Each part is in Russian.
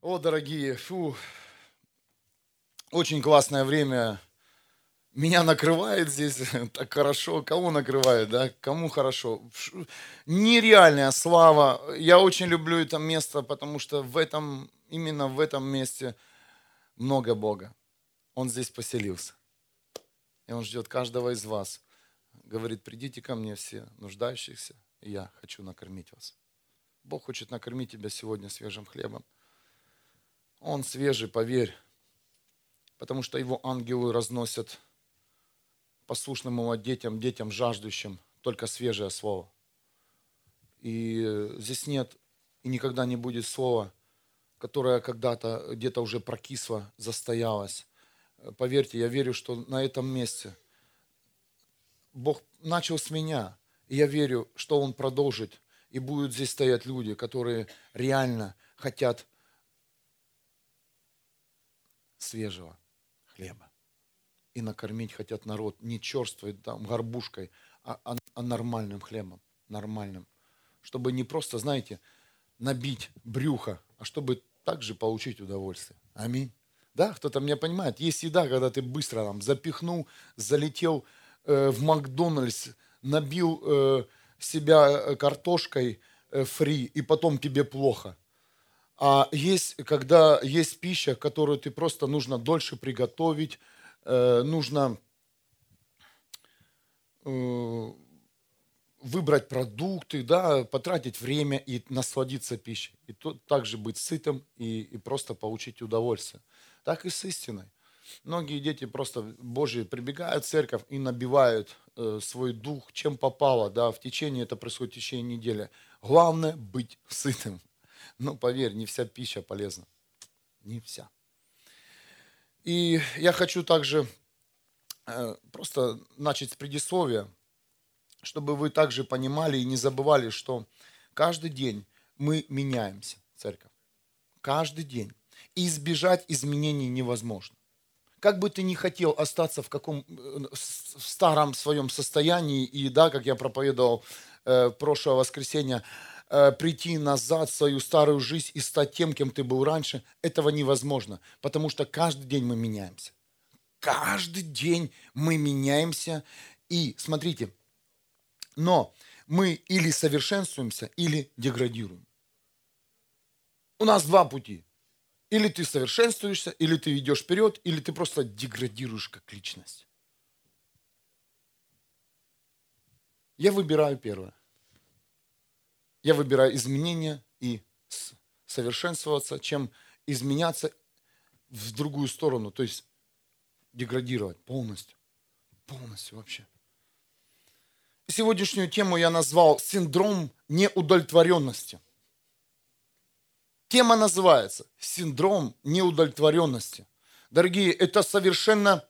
О, дорогие, фу, очень классное время. Меня накрывает здесь так хорошо. Кого накрывает, да? Кому хорошо? Нереальная слава. Я очень люблю это место, потому что в этом, именно в этом месте много Бога. Он здесь поселился. И Он ждет каждого из вас. Говорит, придите ко мне все нуждающихся, и я хочу накормить вас. Бог хочет накормить тебя сегодня свежим хлебом. Он свежий, поверь, потому что его ангелы разносят послушным его детям, детям жаждущим только свежее слово. И здесь нет и никогда не будет слова, которое когда-то где-то уже прокисло, застоялось. Поверьте, я верю, что на этом месте Бог начал с меня, и я верю, что Он продолжит, и будут здесь стоять люди, которые реально хотят свежего хлеба. И накормить хотят народ не черствой, там, горбушкой, а, а- а нормальным хлебом, нормальным. Чтобы не просто, знаете, набить брюхо, а чтобы также получить удовольствие. Аминь. Да, кто-то меня понимает. Есть еда, когда ты быстро там запихнул, залетел э, в Макдональдс, набил э, себя э, картошкой э, фри, и потом тебе плохо. А есть, когда есть пища, которую ты просто нужно дольше приготовить, э, нужно э, выбрать продукты, да, потратить время и насладиться пищей. И то, также быть сытым и, и просто получить удовольствие. Так и с истиной. Многие дети просто Божьи прибегают в церковь и набивают э, свой дух, чем попало, да, в течение, это происходит в течение недели. Главное быть сытым. Но поверь, не вся пища полезна. Не вся. И я хочу также э, просто начать с предисловия, чтобы вы также понимали и не забывали, что каждый день мы меняемся, церковь. Каждый день. И избежать изменений невозможно. Как бы ты ни хотел остаться в каком э, в старом своем состоянии, и да, как я проповедовал э, прошлое воскресенье, э, прийти назад в свою старую жизнь и стать тем, кем ты был раньше, этого невозможно, потому что каждый день мы меняемся. Каждый день мы меняемся. И смотрите, но мы или совершенствуемся, или деградируем. У нас два пути. Или ты совершенствуешься, или ты идешь вперед, или ты просто деградируешь как личность. Я выбираю первое. Я выбираю изменения и совершенствоваться, чем изменяться в другую сторону, то есть деградировать полностью. Полностью вообще. Сегодняшнюю тему я назвал синдром неудовлетворенности. Тема называется «Синдром неудовлетворенности». Дорогие, это совершенно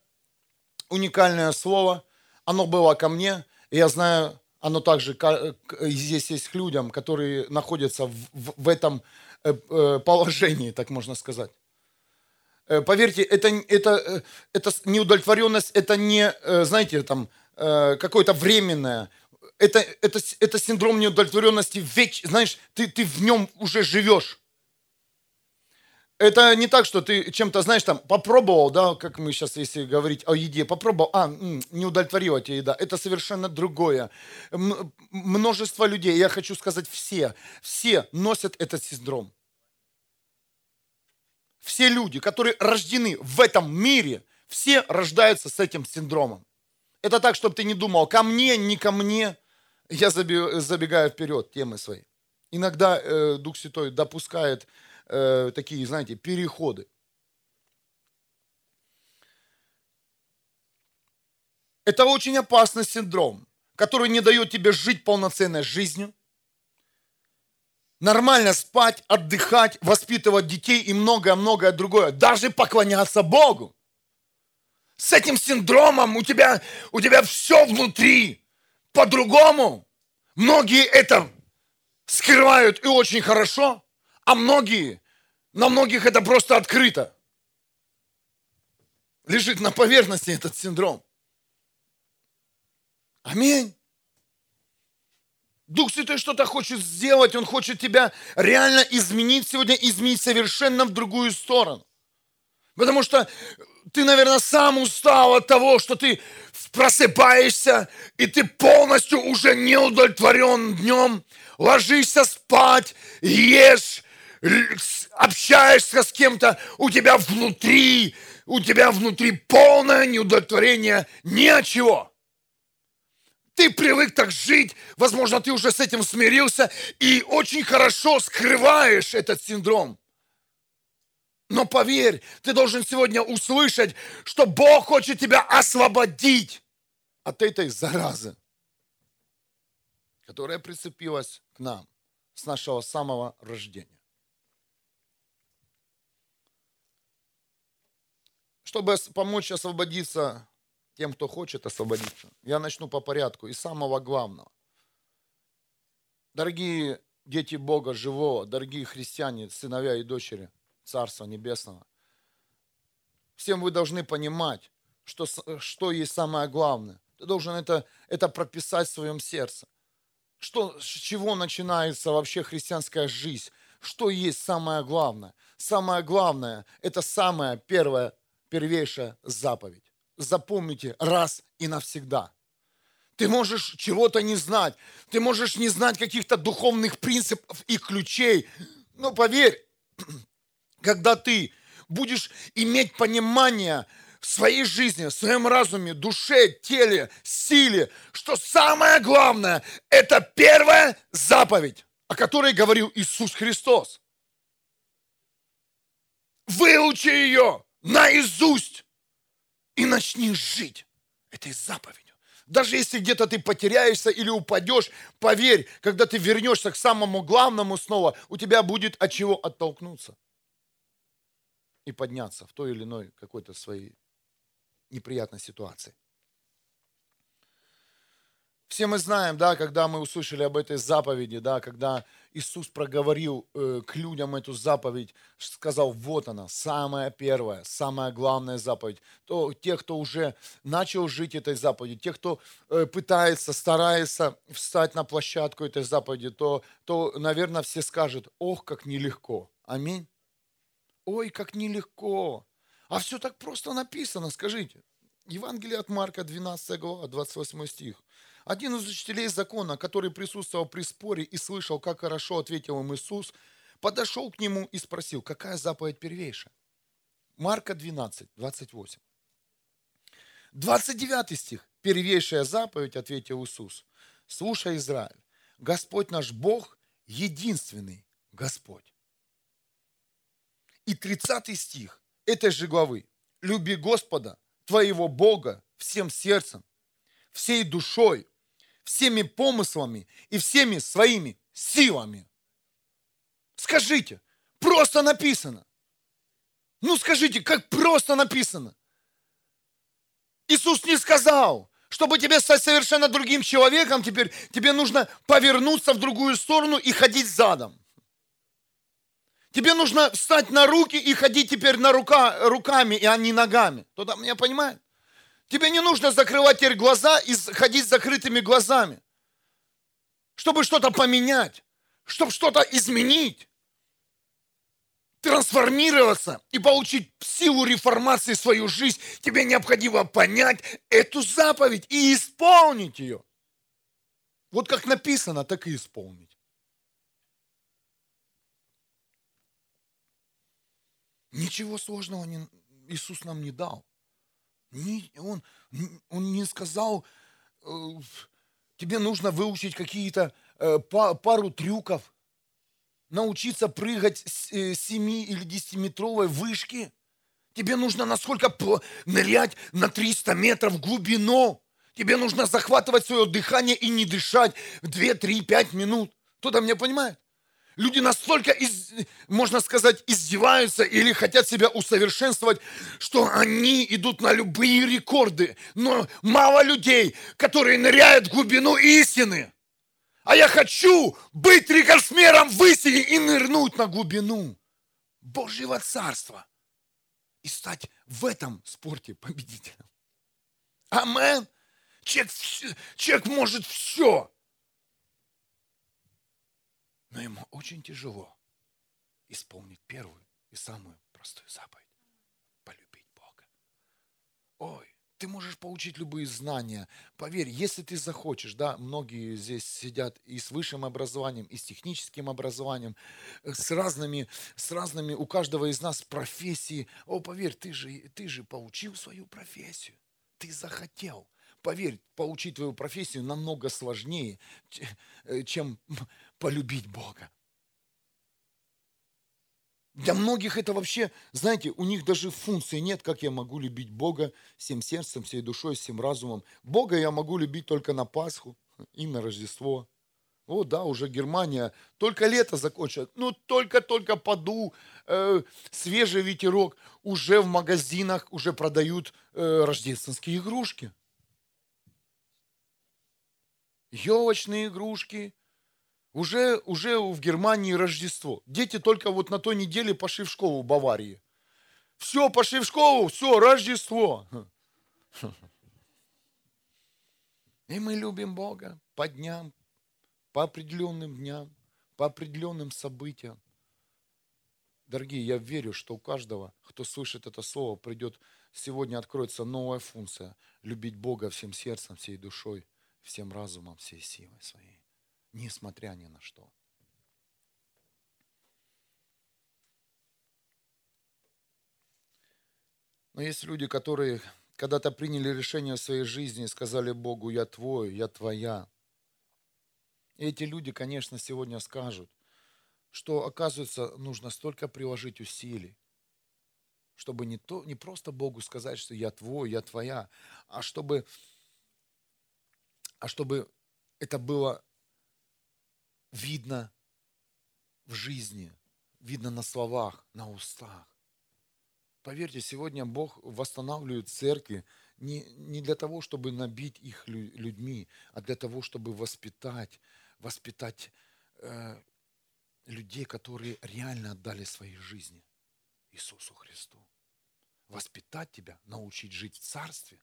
уникальное слово. Оно было ко мне, и я знаю, оно также к- здесь есть к людям, которые находятся в, в- в этом э, э, положении, так можно сказать. Э, Поверьте, это, это, э, это неудовлетворенность, это не, э, знаете, там, э, какое-то временное. Это, это, это синдром неудовлетворенности, веч, знаешь, ты, ты в нем уже живешь. Это не так, что ты чем-то, знаешь, там, попробовал, да, как мы сейчас, если говорить о еде, попробовал, а, не удовлетворила тебя еда. Это совершенно другое. Множество людей, я хочу сказать все, все носят этот синдром. Все люди, которые рождены в этом мире, все рождаются с этим синдромом. Это так, чтобы ты не думал, ко мне, не ко мне. Я забегаю вперед темы свои. Иногда э, Дух Святой допускает э, такие, знаете, переходы. Это очень опасный синдром, который не дает тебе жить полноценной жизнью, нормально спать, отдыхать, воспитывать детей и многое-многое другое. Даже поклоняться Богу. С этим синдромом у тебя, у тебя все внутри по-другому. Многие это скрывают и очень хорошо, а многие, на многих это просто открыто. Лежит на поверхности этот синдром. Аминь. Дух Святой что-то хочет сделать, Он хочет тебя реально изменить сегодня, изменить совершенно в другую сторону. Потому что ты, наверное, сам устал от того, что ты просыпаешься, и ты полностью уже не удовлетворен днем, ложишься спать, ешь, общаешься с кем-то, у тебя внутри, у тебя внутри полное неудовлетворение ни от чего. Ты привык так жить, возможно, ты уже с этим смирился и очень хорошо скрываешь этот синдром. Но поверь, ты должен сегодня услышать, что Бог хочет тебя освободить от этой заразы, которая прицепилась к нам с нашего самого рождения. Чтобы помочь освободиться тем, кто хочет освободиться. Я начну по порядку. И самого главного. Дорогие дети Бога живого, дорогие христиане, сыновья и дочери Царства Небесного, всем вы должны понимать, что, что есть самое главное. Ты должен это, это прописать в своем сердце. Что, с чего начинается вообще христианская жизнь? Что есть самое главное? Самое главное – это самая первая, первейшая заповедь запомните раз и навсегда. Ты можешь чего-то не знать, ты можешь не знать каких-то духовных принципов и ключей, но поверь, когда ты будешь иметь понимание в своей жизни, в своем разуме, душе, теле, силе, что самое главное – это первая заповедь, о которой говорил Иисус Христос. Выучи ее наизусть и начни жить этой заповедью. Даже если где-то ты потеряешься или упадешь, поверь, когда ты вернешься к самому главному снова, у тебя будет от чего оттолкнуться и подняться в той или иной какой-то своей неприятной ситуации. Все мы знаем, да, когда мы услышали об этой заповеди, да, когда Иисус проговорил э, к людям эту заповедь, сказал, вот она, самая первая, самая главная заповедь. То те, кто уже начал жить этой заповедью, те, кто э, пытается, старается встать на площадку этой заповеди, то, то, наверное, все скажут, ох, как нелегко. Аминь. Ой, как нелегко. А все так просто написано, скажите. Евангелие от Марка, 12 глава, 28 стих. Один из учителей закона, который присутствовал при споре и слышал, как хорошо ответил им Иисус, подошел к нему и спросил, какая заповедь первейшая? Марка 12, 28. 29 стих. Первейшая заповедь, ответил Иисус. Слушай, Израиль, Господь наш Бог единственный Господь. И 30 стих этой же главы. Люби Господа, твоего Бога, всем сердцем, всей душой, всеми помыслами и всеми своими силами. Скажите, просто написано. Ну скажите, как просто написано. Иисус не сказал, чтобы тебе стать совершенно другим человеком, теперь тебе нужно повернуться в другую сторону и ходить задом. Тебе нужно встать на руки и ходить теперь на рука, руками, а не ногами. Кто-то меня понимает? Тебе не нужно закрывать теперь глаза и ходить с закрытыми глазами, чтобы что-то поменять, чтобы что-то изменить, трансформироваться и получить силу реформации в свою жизнь. Тебе необходимо понять эту заповедь и исполнить ее. Вот как написано, так и исполнить. Ничего сложного не, Иисус нам не дал. Он, он не сказал, э, тебе нужно выучить какие-то э, пару трюков, научиться прыгать с 7 э, или 10-метровой вышки. Тебе нужно насколько нырять на 300 метров глубину. Тебе нужно захватывать свое дыхание и не дышать 2, 3, 5 минут. Кто-то меня понимает? Люди настолько, из, можно сказать, издеваются или хотят себя усовершенствовать, что они идут на любые рекорды. Но мало людей, которые ныряют в глубину истины. А я хочу быть рекордсменом в истине и нырнуть на глубину Божьего Царства. И стать в этом спорте победителем. Амен. Человек, человек может все. Но ему очень тяжело исполнить первую и самую простую заповедь. Полюбить Бога. Ой, ты можешь получить любые знания. Поверь, если ты захочешь, да, многие здесь сидят и с высшим образованием, и с техническим образованием, э, с разными, с разными, у каждого из нас профессии. О, поверь, ты же, ты же получил свою профессию. Ты захотел. Поверь, получить твою профессию намного сложнее, э, чем полюбить Бога. Для многих это вообще, знаете, у них даже функции нет, как я могу любить Бога всем сердцем, всей душой, всем разумом. Бога я могу любить только на Пасху и на Рождество. О, да, уже Германия. Только лето закончилось. Ну, только-только поду, э, свежий ветерок. Уже в магазинах уже продают э, рождественские игрушки. Елочные игрушки, уже, уже в Германии Рождество. Дети только вот на той неделе пошли в школу в Баварии. Все, пошли в школу, все, Рождество. И мы любим Бога по дням, по определенным дням, по определенным событиям. Дорогие, я верю, что у каждого, кто слышит это слово, придет, сегодня откроется новая функция – любить Бога всем сердцем, всей душой, всем разумом, всей силой своей несмотря ни на что. Но есть люди, которые когда-то приняли решение в своей жизни и сказали Богу, я твой, я твоя. И эти люди, конечно, сегодня скажут, что, оказывается, нужно столько приложить усилий, чтобы не, то, не просто Богу сказать, что я твой, я твоя, а чтобы, а чтобы это было видно в жизни, видно на словах, на устах. Поверьте, сегодня Бог восстанавливает церкви не, не для того, чтобы набить их людьми, а для того, чтобы воспитать, воспитать э, людей, которые реально отдали свои жизни Иисусу Христу. Воспитать тебя, научить жить в Царстве,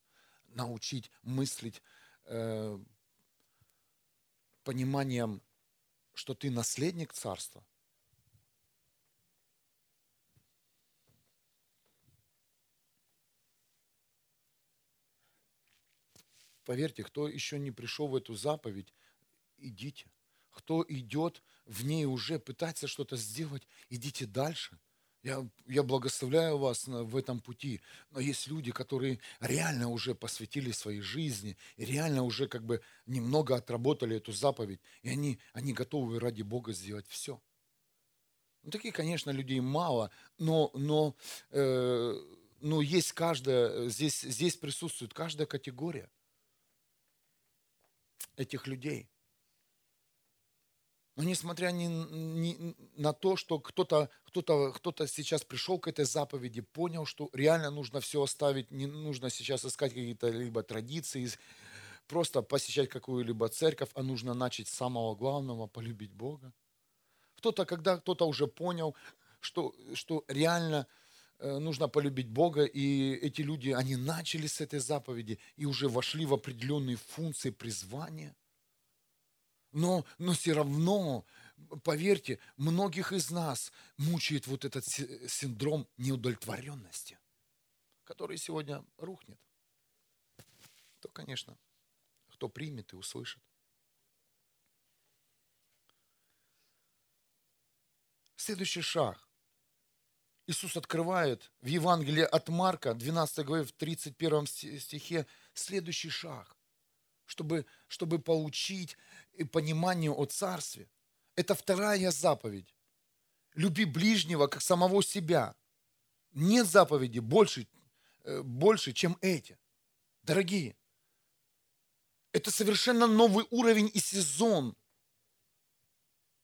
научить мыслить э, пониманием что ты наследник царства. Поверьте, кто еще не пришел в эту заповедь, идите. Кто идет в ней уже, пытается что-то сделать, идите дальше. Я, я благословляю вас в этом пути. Но есть люди, которые реально уже посвятили своей жизни, и реально уже как бы немного отработали эту заповедь, и они, они готовы ради Бога сделать все. Ну, таких, конечно, людей мало, но, но, э, но есть каждая, здесь, здесь присутствует каждая категория этих людей – но несмотря ни, ни, на то, что кто-то кто -то, кто -то сейчас пришел к этой заповеди, понял, что реально нужно все оставить, не нужно сейчас искать какие-то либо традиции, просто посещать какую-либо церковь, а нужно начать с самого главного, полюбить Бога. Кто-то, когда кто-то уже понял, что, что реально э, нужно полюбить Бога, и эти люди, они начали с этой заповеди и уже вошли в определенные функции призвания – но, но все равно, поверьте, многих из нас мучает вот этот синдром неудовлетворенности, который сегодня рухнет. То, конечно, кто примет и услышит. Следующий шаг. Иисус открывает в Евангелии от Марка, 12 главе, в 31 стихе, следующий шаг, чтобы, чтобы получить и пониманию о Царстве. Это вторая заповедь. Люби ближнего, как самого себя. Нет заповеди больше, э, больше, чем эти. Дорогие, это совершенно новый уровень и сезон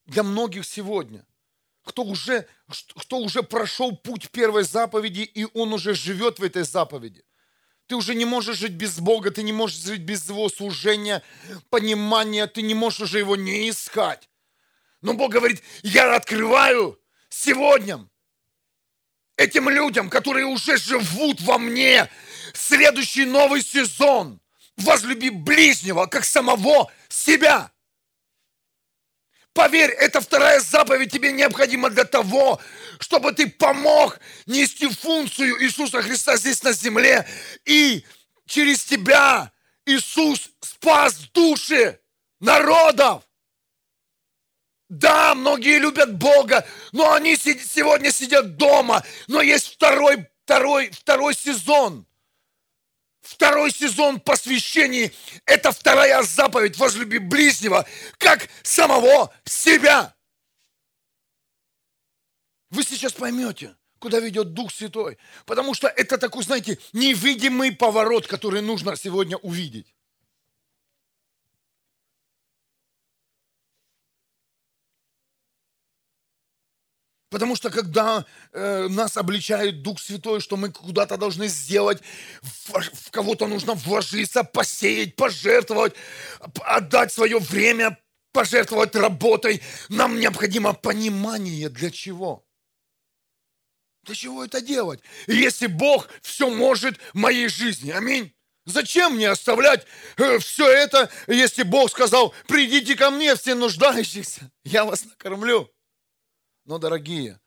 для многих сегодня. Кто уже, кто уже прошел путь первой заповеди, и он уже живет в этой заповеди. Ты уже не можешь жить без Бога, ты не можешь жить без Его служения, понимания, ты не можешь уже Его не искать. Но Бог говорит, я открываю сегодня этим людям, которые уже живут во мне, следующий новый сезон. Возлюби ближнего, как самого себя. Поверь, эта вторая заповедь тебе необходима для того, чтобы ты помог нести функцию Иисуса Христа здесь на земле. И через тебя Иисус спас души народов. Да, многие любят Бога, но они сегодня сидят дома. Но есть второй, второй, второй сезон. Второй сезон посвящений – это вторая заповедь возлюби ближнего, как самого себя. Вы сейчас поймете, куда ведет Дух Святой. Потому что это такой, знаете, невидимый поворот, который нужно сегодня увидеть. Потому что когда э, нас обличает Дух Святой, что мы куда-то должны сделать, в, в кого-то нужно вложиться, посеять, пожертвовать, отдать свое время, пожертвовать работой, нам необходимо понимание для чего. Для чего это делать? Если Бог все может в моей жизни. Аминь. Зачем мне оставлять э, все это, если Бог сказал, придите ко мне, все нуждающиеся, я вас накормлю. Но, дорогие,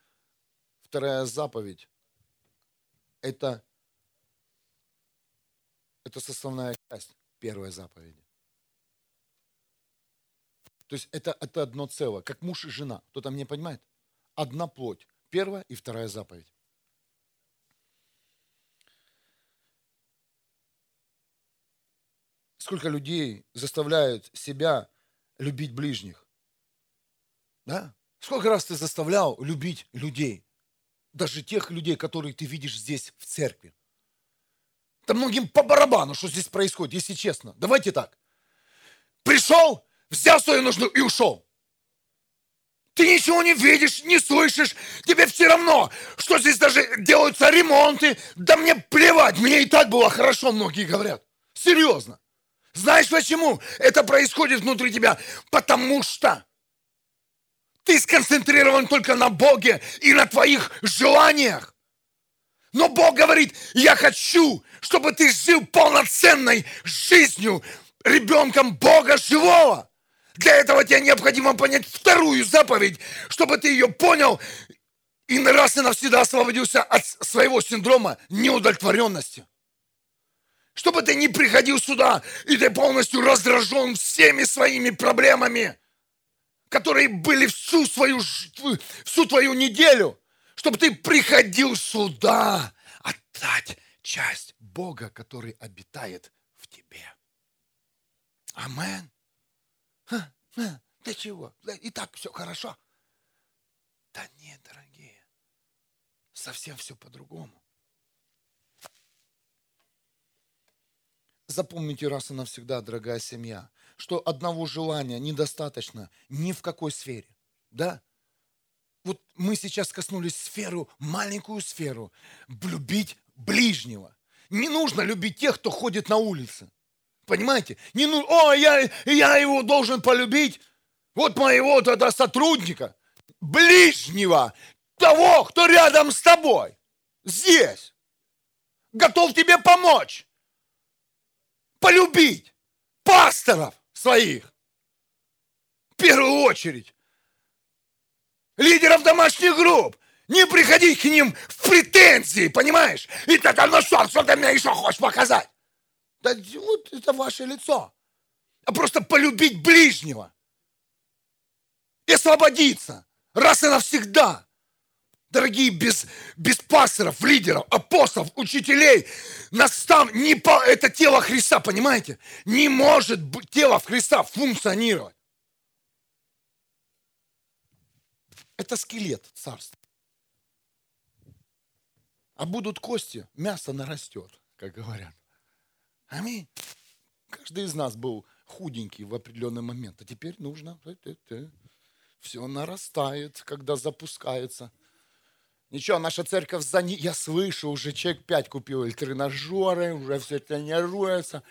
вторая заповедь – это, это составная часть первой заповеди. То есть это, это одно целое, как муж и жена. Кто-то мне понимает? Одна плоть. Первая и вторая заповедь. Сколько людей заставляют себя любить ближних? Да? Сколько раз ты заставлял любить людей? Даже тех людей, которые ты видишь здесь в церкви. Да многим по барабану, что здесь происходит, если честно. Давайте так. Пришел, взял свою нужду и ушел. Ты ничего не видишь, не слышишь, тебе все равно, что здесь даже делаются ремонты. Да мне плевать, мне и так было хорошо, многие говорят. Серьезно. Знаешь почему это происходит внутри тебя? Потому что ты сконцентрирован только на Боге и на твоих желаниях. Но Бог говорит, я хочу, чтобы ты жил полноценной жизнью, ребенком Бога живого. Для этого тебе необходимо понять вторую заповедь, чтобы ты ее понял и раз и навсегда освободился от своего синдрома неудовлетворенности. Чтобы ты не приходил сюда, и ты полностью раздражен всеми своими проблемами которые были всю свою, всю твою неделю, чтобы ты приходил сюда отдать часть Бога, который обитает в тебе. Амен. Для чего? И так все хорошо. Да нет, дорогие, совсем все по-другому. Запомните раз и навсегда, дорогая семья, что одного желания недостаточно ни в какой сфере. Да? Вот мы сейчас коснулись сферу, маленькую сферу, любить ближнего. Не нужно любить тех, кто ходит на улице. Понимаете? Не ну, о, я, я его должен полюбить. Вот моего тогда сотрудника, ближнего, того, кто рядом с тобой, здесь, готов тебе помочь, полюбить пасторов, своих. В первую очередь. Лидеров домашних групп. Не приходить к ним в претензии, понимаешь? И так, ну что, что ты мне еще хочешь показать? Да вот это ваше лицо. А просто полюбить ближнего. И освободиться. Раз и навсегда. Дорогие, без, без пасторов, лидеров, апостолов, учителей, настав, не по, это тело Христа, понимаете? Не может тело Христа функционировать. Это скелет царства. А будут кости, мясо нарастет, как говорят. Аминь. Каждый из нас был худенький в определенный момент, а теперь нужно, все нарастает, когда запускается – Ничего, наша церковь за ней, я слышу, уже человек пять купил тренажеры, уже все тренируется,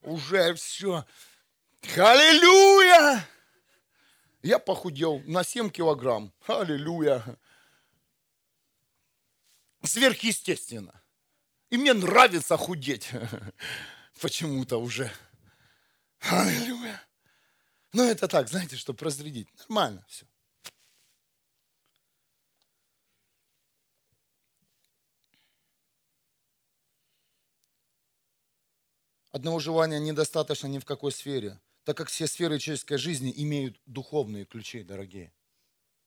уже все. Аллилуйя! Я похудел на 7 килограмм. Аллилуйя! Сверхъестественно. И мне нравится худеть. Почему-то уже. Аллилуйя. Ну, это так, знаете, чтобы разрядить. Нормально все. Одного желания недостаточно ни в какой сфере, так как все сферы человеческой жизни имеют духовные ключи, дорогие.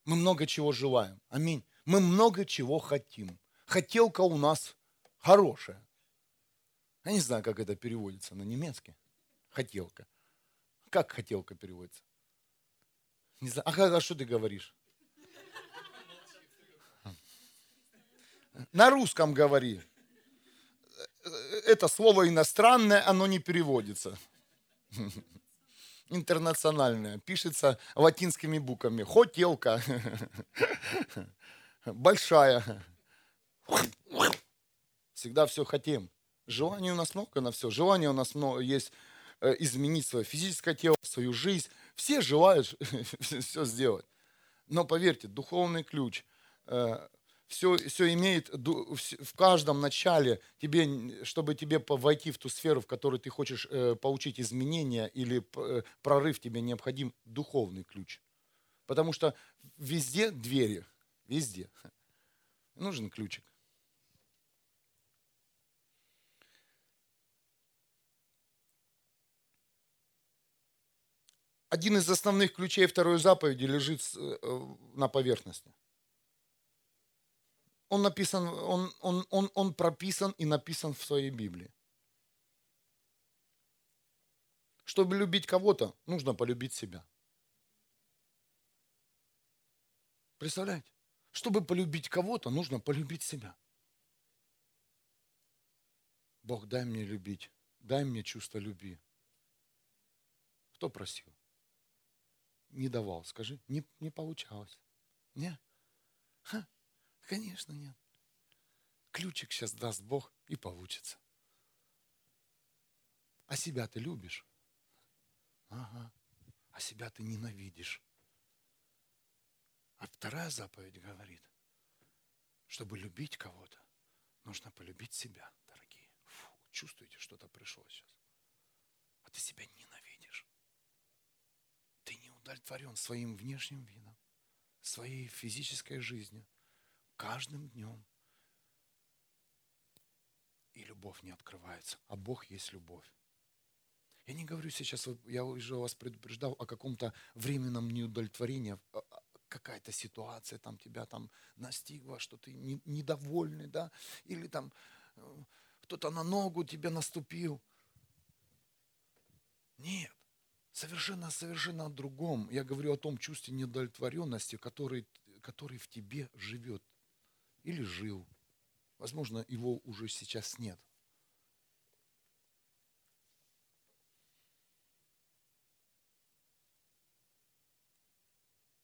Мы много чего желаем. Аминь. Мы много чего хотим. Хотелка у нас хорошая. Я не знаю, как это переводится на немецкий. Хотелка. Как хотелка переводится? Не знаю. А, а что ты говоришь? На русском говори. Это слово иностранное, оно не переводится. Интернациональное. Пишется латинскими буквами. Хотелка. Большая. Всегда все хотим. Желаний у нас много на все. Желание у нас много есть э, изменить свое физическое тело, свою жизнь. Все желают все сделать. Но поверьте, духовный ключ, все, э, все имеет в каждом начале, тебе, чтобы тебе войти в ту сферу, в которой ты хочешь э, получить изменения или прорыв, тебе необходим духовный ключ. Потому что везде двери, везде. Нужен ключик. один из основных ключей второй заповеди лежит э, на поверхности. Он написан, он, он, он, он прописан и написан в своей Библии. Чтобы любить кого-то, нужно полюбить себя. Представляете? Чтобы полюбить кого-то, нужно полюбить себя. Бог, дай мне любить, дай мне чувство любви. Кто просил? не давал? Скажи, не, не получалось. Нет? Ха, конечно, нет. Ключик сейчас даст Бог и получится. А себя ты любишь? Ага. А себя ты ненавидишь. А вторая заповедь говорит, чтобы любить кого-то, нужно полюбить себя, дорогие. Фу, чувствуете, что-то пришло сейчас. А ты себя ненавидишь удовлетворен своим внешним видом, своей физической жизнью, каждым днем. И любовь не открывается, а Бог есть любовь. Я не говорю сейчас, я уже вас предупреждал о каком-то временном неудовлетворении, а, а, какая-то ситуация там тебя там настигла, что ты недовольный, да, или там э, кто-то на ногу тебе наступил. Нет. Совершенно, совершенно о другом. Я говорю о том чувстве недовлетворенности, который, который в тебе живет или жил. Возможно, его уже сейчас нет.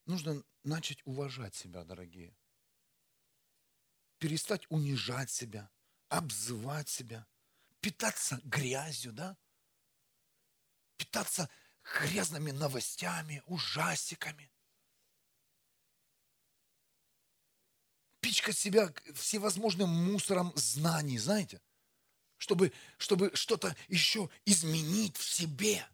Нужно начать уважать себя, дорогие. Перестать унижать себя, обзывать себя, питаться грязью, да? Питаться грязными новостями, ужастиками. Пичкать себя всевозможным мусором знаний, знаете, чтобы, чтобы что-то еще изменить в себе.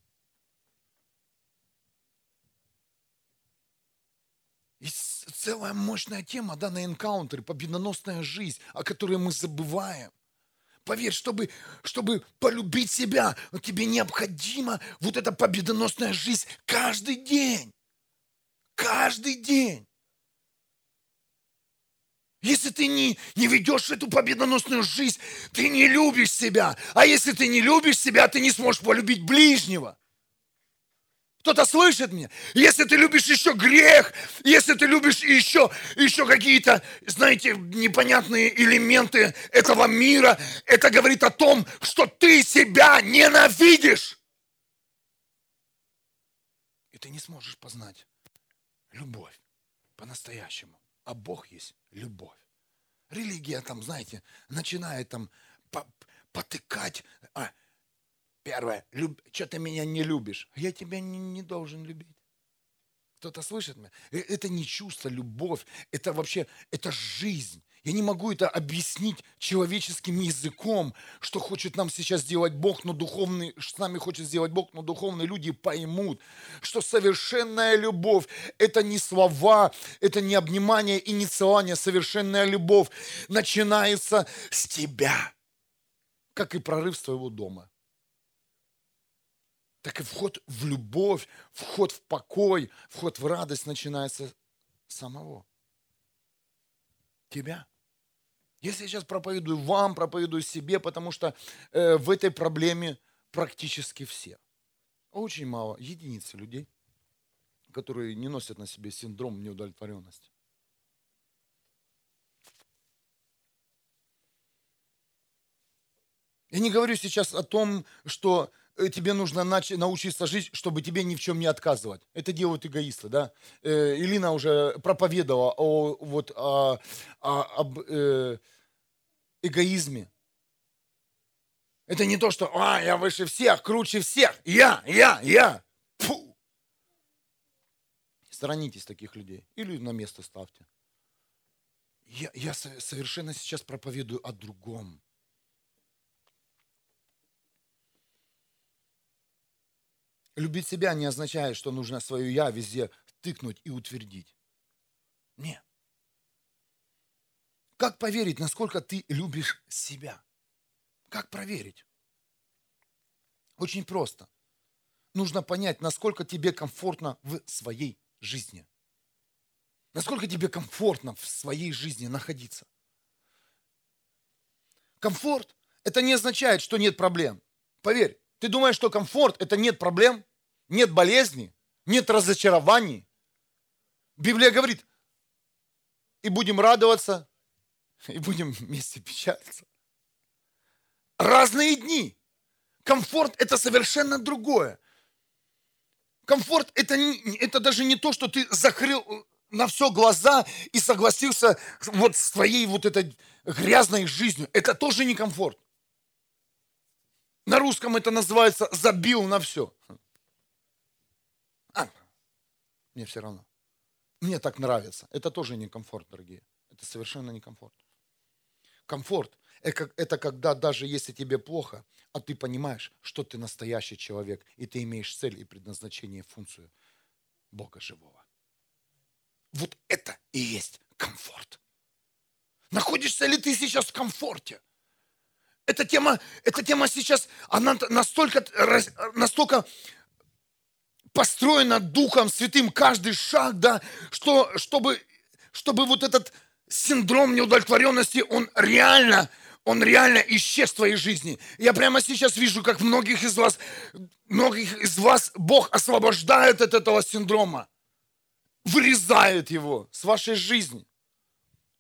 Есть целая мощная тема, да, на энкаунтере, победоносная жизнь, о которой мы забываем. Поверь, чтобы, чтобы полюбить себя, тебе необходима вот эта победоносная жизнь каждый день. Каждый день. Если ты не, не ведешь эту победоносную жизнь, ты не любишь себя. А если ты не любишь себя, ты не сможешь полюбить ближнего. Кто-то слышит меня? Если ты любишь еще грех, если ты любишь еще, еще какие-то, знаете, непонятные элементы этого мира, это говорит о том, что ты себя ненавидишь. И ты не сможешь познать любовь по-настоящему. А Бог есть любовь. Религия там, знаете, начинает там потыкать, а, Первое, люб... что ты меня не любишь? Я тебя не, не должен любить. Кто-то слышит меня? Э, это не чувство, любовь, это вообще, это жизнь. Я не могу это объяснить человеческим языком, что хочет нам сейчас сделать Бог, но духовный, с нами хочет сделать Бог, но духовные люди поймут, что совершенная любовь – это не слова, это не обнимание и не целание. Совершенная любовь начинается с тебя, как и прорыв с твоего дома. Так и вход в любовь, вход в покой, вход в радость начинается с самого тебя. Если я сейчас проповедую вам, проповедую себе, потому что э, в этой проблеме практически все. Очень мало, единицы людей, которые не носят на себе синдром неудовлетворенности. Я не говорю сейчас о том, что тебе нужно научиться жить, чтобы тебе ни в чем не отказывать. Это делают эгоисты, да? Э, Илина уже проповедовала о, вот, о, о, об э, эгоизме. Это не то, что а, я выше всех, круче всех, я, я, я. Фу. Сторонитесь таких людей или на место ставьте. Я, я совершенно сейчас проповедую о другом. Любить себя не означает, что нужно свое «я» везде тыкнуть и утвердить. Нет. Как поверить, насколько ты любишь себя? Как проверить? Очень просто. Нужно понять, насколько тебе комфортно в своей жизни. Насколько тебе комфортно в своей жизни находиться. Комфорт – это не означает, что нет проблем. Поверь, ты думаешь, что комфорт – это нет проблем, нет болезни, нет разочарований. Библия говорит, и будем радоваться и будем вместе печалиться. Разные дни. Комфорт – это совершенно другое. Комфорт это, – это даже не то, что ты закрыл э, на все глаза и согласился вот с твоей вот этой грязной жизнью. Это тоже не комфорт. На русском это называется «забил на все». Мне все равно. Мне так нравится. Это тоже не комфорт, дорогие. Это совершенно не комфорт. Комфорт – это когда даже если тебе плохо, а ты понимаешь, что ты настоящий человек, и ты имеешь цель и предназначение, функцию Бога живого. Вот это и есть комфорт. Находишься ли ты сейчас в комфорте? Эта тема, эта тема сейчас, она настолько, настолько построена Духом Святым, каждый шаг, да, что, чтобы, чтобы вот этот синдром неудовлетворенности, он реально, он реально исчез в твоей жизни. Я прямо сейчас вижу, как многих из вас, многих из вас Бог освобождает от этого синдрома, вырезает его с вашей жизни.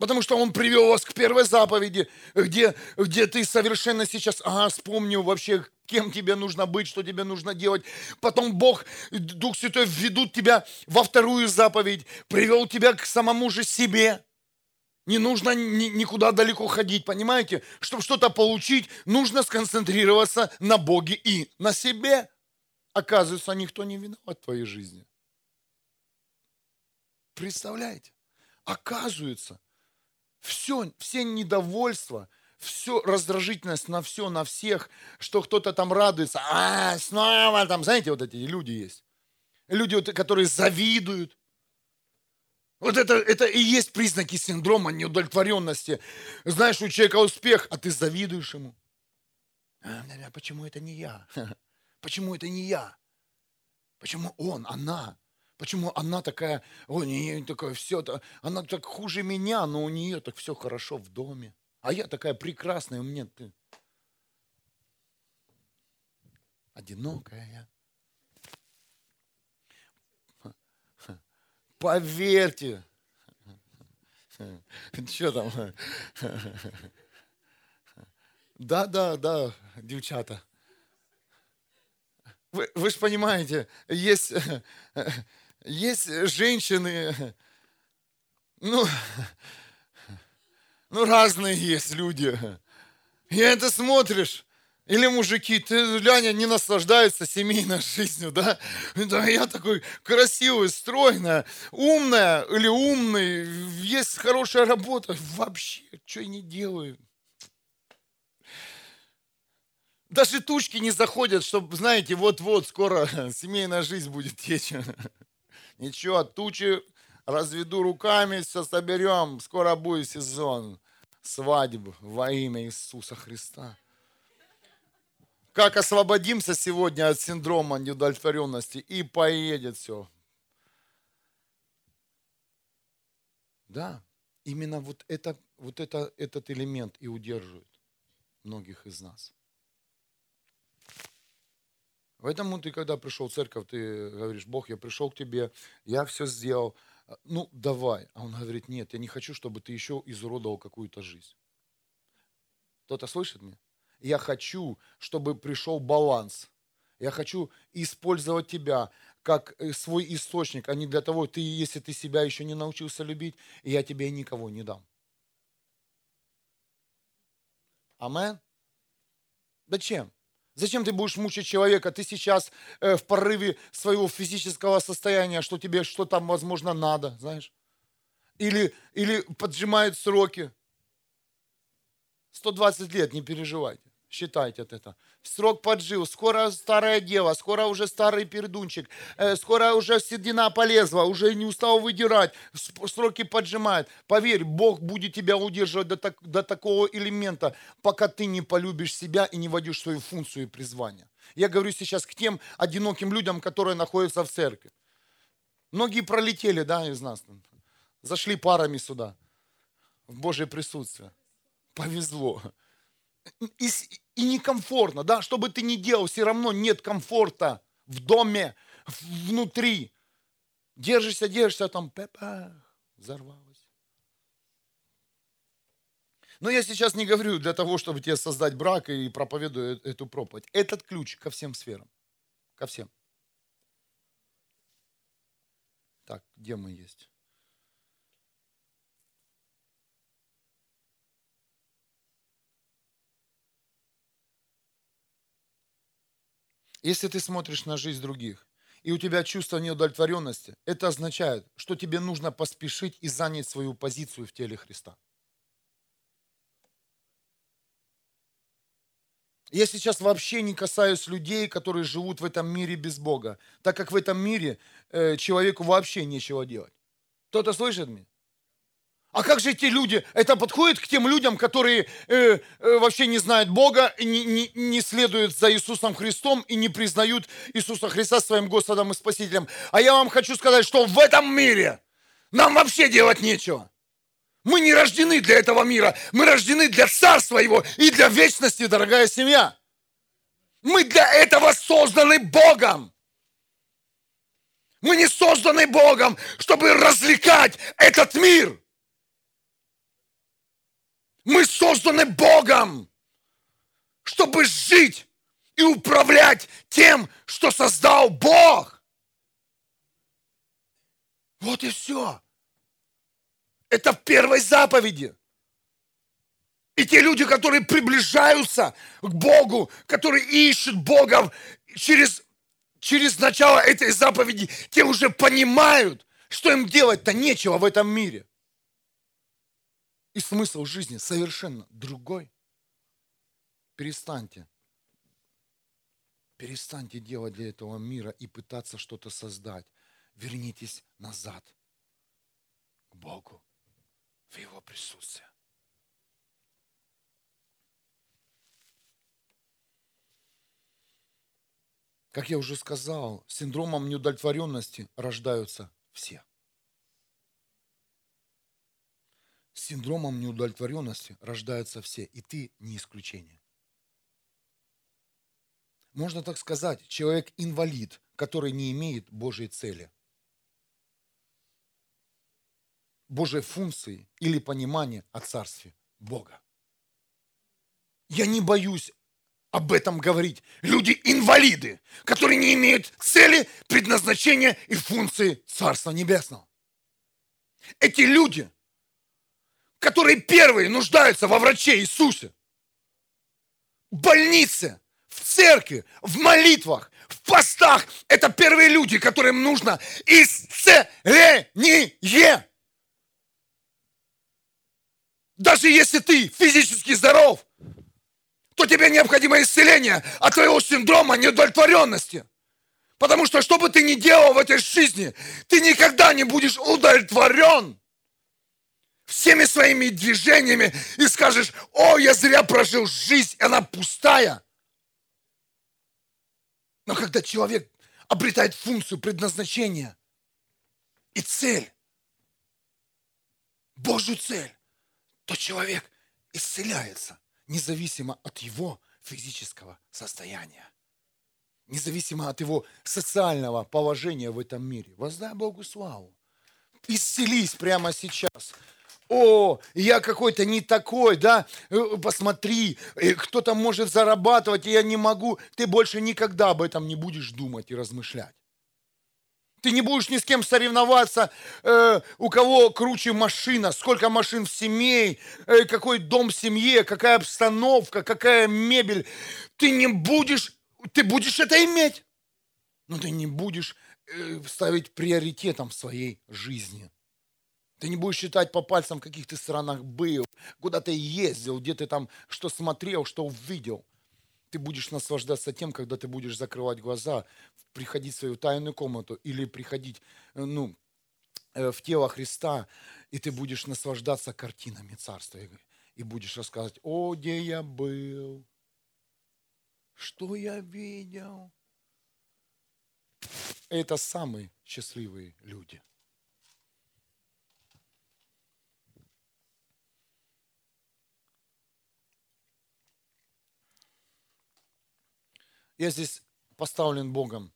Потому что Он привел вас к первой заповеди, где, где ты совершенно сейчас, ага, вспомнил вообще, кем тебе нужно быть, что тебе нужно делать. Потом Бог, Дух Святой введут тебя во вторую заповедь, привел тебя к самому же себе. Не нужно никуда далеко ходить, понимаете? Чтобы что-то получить, нужно сконцентрироваться на Боге и на себе. Оказывается, никто не виноват в твоей жизни. Представляете? Оказывается, все, все недовольства, все раздражительность на все, на всех, что кто-то там радуется, а, снова там, знаете, вот эти люди есть. Люди, которые завидуют, вот это, это и есть признаки синдрома неудовлетворенности. Знаешь, у человека успех, а ты завидуешь ему. А, почему это не я? Почему это не я? Почему он, она? Почему она такая, о, нее такое все, она так хуже меня, но у нее так все хорошо в доме. А я такая прекрасная, у меня ты одинокая. Поверьте. Что там? Да, да, да, девчата. Вы, вы же понимаете, есть, есть женщины, ну, ну, разные есть люди. И это смотришь, Или мужики, ты, Ляня, не наслаждаются семейной жизнью, да? Да, я такой красивый, стройная, умная или умный, есть хорошая работа. Вообще, что я не делаю? Даже тучки не заходят, чтобы, знаете, вот-вот скоро семейная жизнь будет течь. Ничего, тучи разведу руками, все соберем. Скоро будет сезон свадьбы во имя Иисуса Христа. Как освободимся сегодня от синдрома неудовлетворенности и поедет все. Да, именно вот, это, вот это, этот элемент и удерживает многих из нас. Поэтому ты, когда пришел в церковь, ты говоришь, Бог, я пришел к тебе, я все сделал, ну, давай. А он говорит, нет, я не хочу, чтобы ты еще изуродовал какую-то жизнь. Кто-то слышит меня? Я хочу, чтобы пришел баланс. Я хочу использовать тебя как э, свой источник, а не для того, ты, если ты себя еще не научился любить, я тебе никого не дам. Амен? Зачем? Зачем ты будешь мучить человека? Ты сейчас э, в порыве своего физического состояния, что тебе что там, возможно, надо, знаешь? Или, или поджимают сроки. 120 лет, не переживайте. Считайте это. Срок поджил, скоро старая дева, скоро уже старый пердунчик, э, скоро уже седина полезла, уже не устал выдирать, сроки поджимает. Поверь, Бог будет тебя удерживать до, так, до такого элемента, пока ты не полюбишь себя и не войдешь свою функцию и призвание. Я говорю сейчас к тем одиноким людям, которые находятся в церкви. Многие пролетели, да, из нас. Зашли парами сюда, в Божье присутствие. Повезло и, и некомфортно, да, что бы ты ни делал, все равно нет комфорта в доме, внутри. Держишься, держишься, а там пепа, взорвалась. Но я сейчас не говорю для того, чтобы тебе создать брак и проповедую э, эту проповедь. Этот ключ ко всем сферам. Ко всем. Так, где мы есть? Если ты смотришь на жизнь других, и у тебя чувство неудовлетворенности, это означает, что тебе нужно поспешить и занять свою позицию в теле Христа. Я сейчас вообще не касаюсь людей, которые живут в этом мире без Бога, так как в этом мире э, человеку вообще нечего делать. Кто-то слышит меня? А как же те люди? Это подходит к тем людям, которые э, э, вообще не знают Бога, не, не, не следуют за Иисусом Христом и не признают Иисуса Христа своим Господом и Спасителем. А я вам хочу сказать, что в этом мире нам вообще делать нечего. Мы не рождены для этого мира, мы рождены для Царства Его и для вечности, дорогая семья. Мы для этого созданы Богом. Мы не созданы Богом, чтобы развлекать этот мир. Мы созданы Богом, чтобы жить и управлять тем, что создал Бог. Вот и все. Это в первой заповеди. И те люди, которые приближаются к Богу, которые ищут Бога через, через начало этой заповеди, те уже понимают, что им делать-то нечего в этом мире и смысл жизни совершенно другой. Перестаньте. Перестаньте делать для этого мира и пытаться что-то создать. Вернитесь назад к Богу, в Его присутствие. Как я уже сказал, синдромом неудовлетворенности рождаются все. С синдромом неудовлетворенности рождаются все, и ты не исключение. Можно так сказать, человек-инвалид, который не имеет Божьей цели, Божьей функции или понимания о Царстве Бога. Я не боюсь об этом говорить. Люди-инвалиды, которые не имеют цели, предназначения и функции Царства Небесного. Эти люди – которые первые нуждаются во враче Иисусе. в больнице, в церкви, в молитвах, в постах. Это первые люди, которым нужно исцеление. Даже если ты физически здоров, то тебе необходимо исцеление от твоего синдрома неудовлетворенности. Потому что что бы ты ни делал в этой жизни, ты никогда не будешь удовлетворен всеми своими движениями и скажешь, о, я зря прожил жизнь, она пустая. Но когда человек обретает функцию предназначения и цель, Божью цель, то человек исцеляется, независимо от его физического состояния независимо от его социального положения в этом мире. Воздай Богу славу. Исцелись прямо сейчас. О, я какой-то не такой, да, э, посмотри, э, кто-то может зарабатывать, и я не могу. Ты больше никогда об этом не будешь думать и размышлять. Ты не будешь ни с кем соревноваться, э, у кого круче машина, сколько машин в семье, э, какой дом в семье, какая обстановка, какая мебель. Ты не будешь ты будешь это иметь, но ты не будешь э, ставить приоритетом в своей жизни. Ты не будешь считать по пальцам, в каких ты странах был, куда ты ездил, где ты там что смотрел, что увидел. Ты будешь наслаждаться тем, когда ты будешь закрывать глаза, приходить в свою тайную комнату или приходить э, ну, э, в тело Христа, и ты будешь наслаждаться картинами Царства и будешь рассказывать, о, где я был, что я видел? Это самые счастливые люди. Я здесь поставлен Богом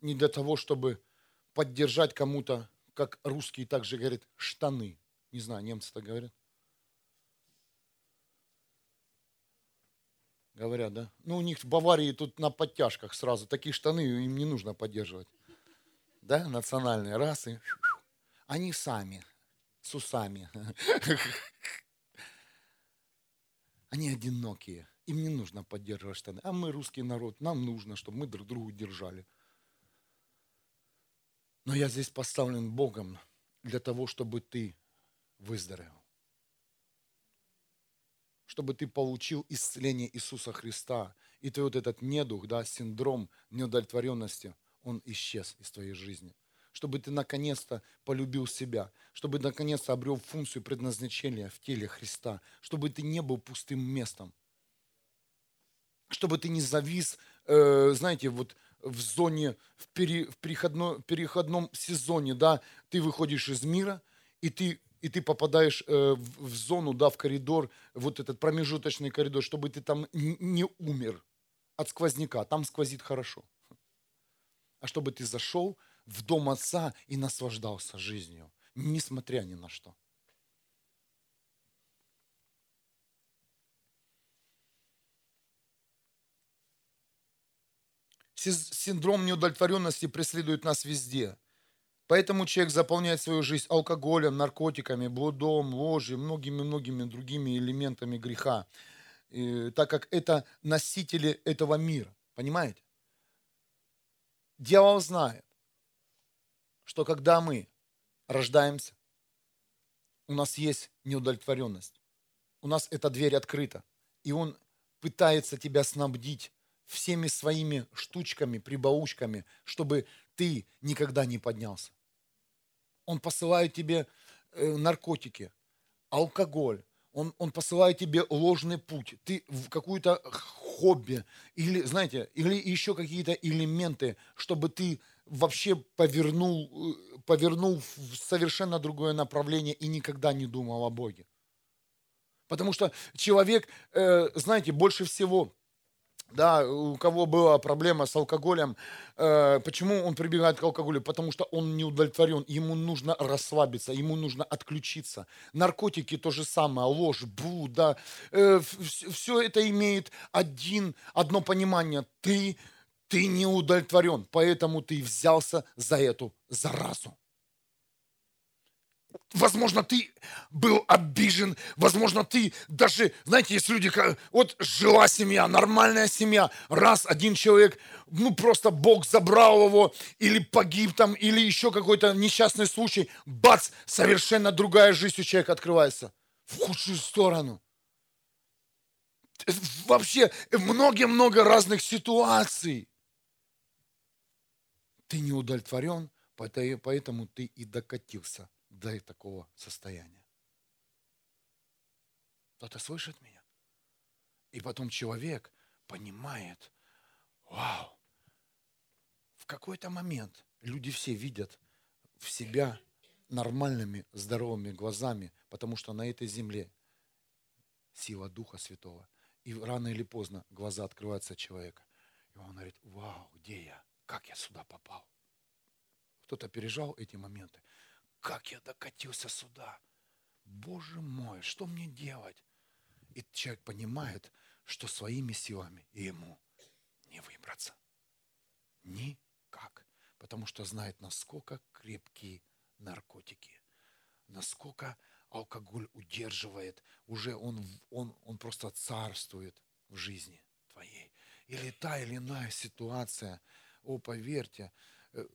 не для того, чтобы поддержать кому-то, как русские также говорят, штаны. Не знаю, немцы так говорят. Говорят, да? Ну, у них в Баварии тут на подтяжках сразу. Такие штаны им не нужно поддерживать. Да, национальные расы. Они сами, с усами. Они одинокие. Им не нужно поддерживать штаны. А мы, русский народ, нам нужно, чтобы мы друг другу держали. Но я здесь поставлен Богом для того, чтобы ты выздоровел чтобы ты получил исцеление Иисуса Христа. И ты вот этот недух, да, синдром неудовлетворенности, он исчез из твоей жизни. Чтобы ты наконец-то полюбил себя, чтобы наконец-то обрел функцию предназначения в теле Христа, чтобы ты не был пустым местом, чтобы ты не завис, э, знаете, вот в зоне, в, пере, в переходном, переходном сезоне, да, ты выходишь из мира, и ты и ты попадаешь э, в, зону, да, в коридор, вот этот промежуточный коридор, чтобы ты там не умер от сквозняка, там сквозит хорошо. А чтобы ты зашел в дом отца и наслаждался жизнью, несмотря ни на что. Синдром неудовлетворенности преследует нас везде – Поэтому человек заполняет свою жизнь алкоголем, наркотиками, блудом, ложью, многими-многими другими элементами греха, так как это носители этого мира. Понимаете? Дьявол знает, что когда мы рождаемся, у нас есть неудовлетворенность. У нас эта дверь открыта. И он пытается тебя снабдить всеми своими штучками, прибаучками, чтобы ты никогда не поднялся. Он посылает тебе э, наркотики, алкоголь, он, он посылает тебе ложный путь, ты в какую-то хобби, или, знаете, или еще какие-то элементы, чтобы ты вообще повернул, э, повернул в совершенно другое направление и никогда не думал о Боге. Потому что человек, э, знаете, больше всего да, у кого была проблема с алкоголем, э, почему он прибегает к алкоголю? Потому что он не удовлетворен, ему нужно расслабиться, ему нужно отключиться. Наркотики то же самое, ложь, блуд, да, э, все это имеет один, одно понимание. Ты, ты не удовлетворен, поэтому ты взялся за эту заразу. Возможно, ты был обижен, возможно, ты даже, знаете, есть люди, вот жила семья, нормальная семья, раз один человек, ну просто Бог забрал его, или погиб там, или еще какой-то несчастный случай, бац, совершенно другая жизнь у человека открывается в худшую сторону. Вообще, много-много разных ситуаций. Ты не удовлетворен, поэтому ты и докатился до такого состояния. Кто-то слышит меня? И потом человек понимает, вау, в какой-то момент люди все видят в себя нормальными, здоровыми глазами, потому что на этой земле сила Духа Святого. И рано или поздно глаза открываются человека. И он говорит, вау, где я? Как я сюда попал? Кто-то пережал эти моменты. Как я докатился сюда? Боже мой, что мне делать? И человек понимает, что своими силами ему не выбраться. Никак. Потому что знает, насколько крепкие наркотики, насколько алкоголь удерживает, уже он, он, он просто царствует в жизни твоей. Или та или иная ситуация, о, поверьте, э,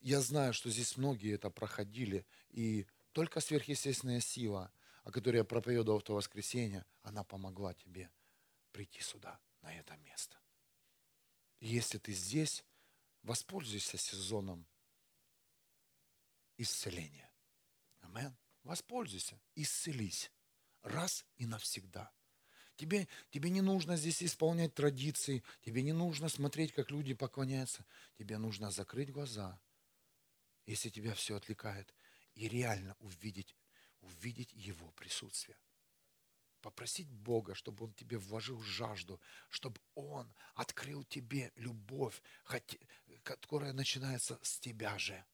я знаю, что здесь многие это проходили, и только сверхъестественная сила, о которой я проповедовал в то воскресенье, она помогла тебе прийти сюда, на это место. И если ты здесь, воспользуйся сезоном исцеления. Амен. Воспользуйся, исцелись раз и навсегда. Тебе, тебе не нужно здесь исполнять традиции, тебе не нужно смотреть, как люди поклоняются. Тебе нужно закрыть глаза – если тебя все отвлекает, и реально увидеть, увидеть Его присутствие. Попросить Бога, чтобы Он тебе вложил жажду, чтобы Он открыл тебе любовь, которая начинается с тебя же.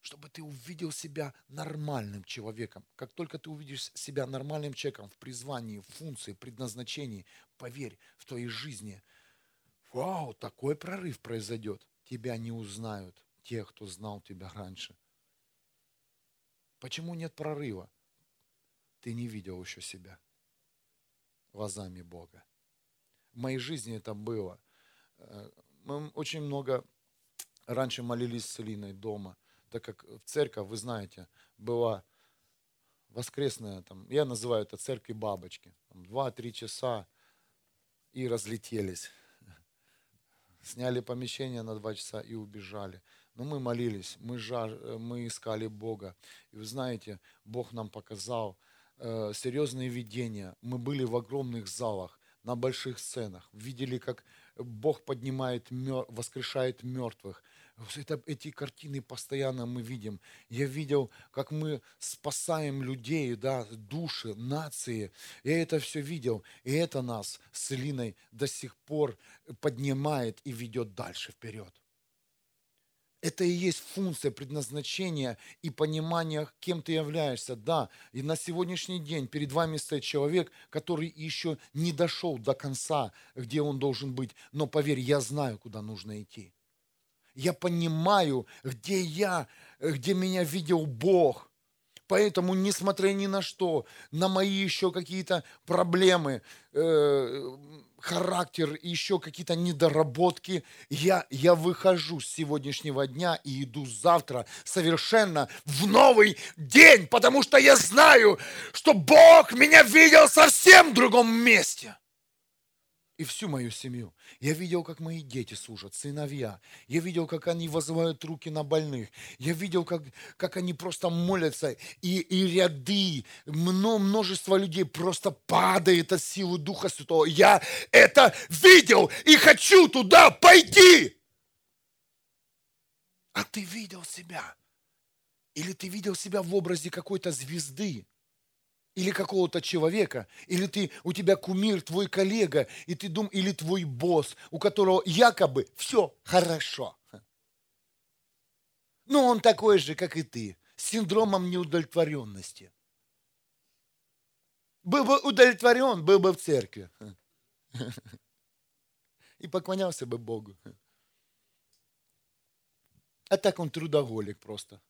Чтобы ты увидел себя нормальным человеком. Как только ты увидишь себя нормальным человеком в призвании, в функции, предназначении, поверь, в твоей жизни, вау, такой прорыв произойдет. Тебя не узнают тех, кто знал тебя раньше. Почему нет прорыва? Ты не видел еще себя глазами Бога. В моей жизни это было. Э, мы очень много раньше молились с Элиной дома, так как в церковь, вы знаете, была воскресная, там, я называю это церкви бабочки. Два-три часа и разлетелись. Сняли помещение на два часа и убежали. Но мы молились, мы, жаж... Э, мы искали Бога. И вы знаете, Бог нам показал э, серьезные видения. Мы были в огромных залах, на больших сценах. Видели, как Бог поднимает, мер... воскрешает мертвых. Это, эти картины постоянно мы видим. Я видел, как мы спасаем людей, да, души, нации. Я это все видел. И это нас с Илиной до сих пор поднимает и ведет дальше вперед. Это и есть функция предназначения и понимания, кем ты являешься. Да, и на сегодняшний день перед вами стоит человек, который еще не дошел до конца, где он должен быть. Но поверь, я знаю, куда нужно идти. Я понимаю, где я, где меня видел Бог. Поэтому, несмотря ни на что, на мои еще какие-то проблемы, э, характер еще какие-то недоработки, я, я выхожу с сегодняшнего дня и иду завтра совершенно в новый день, потому что я знаю, что Бог меня видел совсем в другом месте и всю мою семью. Я видел, как мои дети служат, сыновья. Я видел, как они вызывают руки на больных. Я видел, как, как они просто молятся. И, и ряды, множество людей просто падает от силы Духа Святого. Я это видел и хочу туда пойти. А ты видел себя? Или ты видел себя в образе какой-то звезды? Или какого-то человека, или ты, у тебя кумир, твой коллега, и ты дум, или твой босс, у которого якобы все хорошо. Но он такой же, как и ты, с синдромом неудовлетворенности. Был бы удовлетворен, был бы в церкви. И поклонялся бы Богу. А так он трудоголик просто.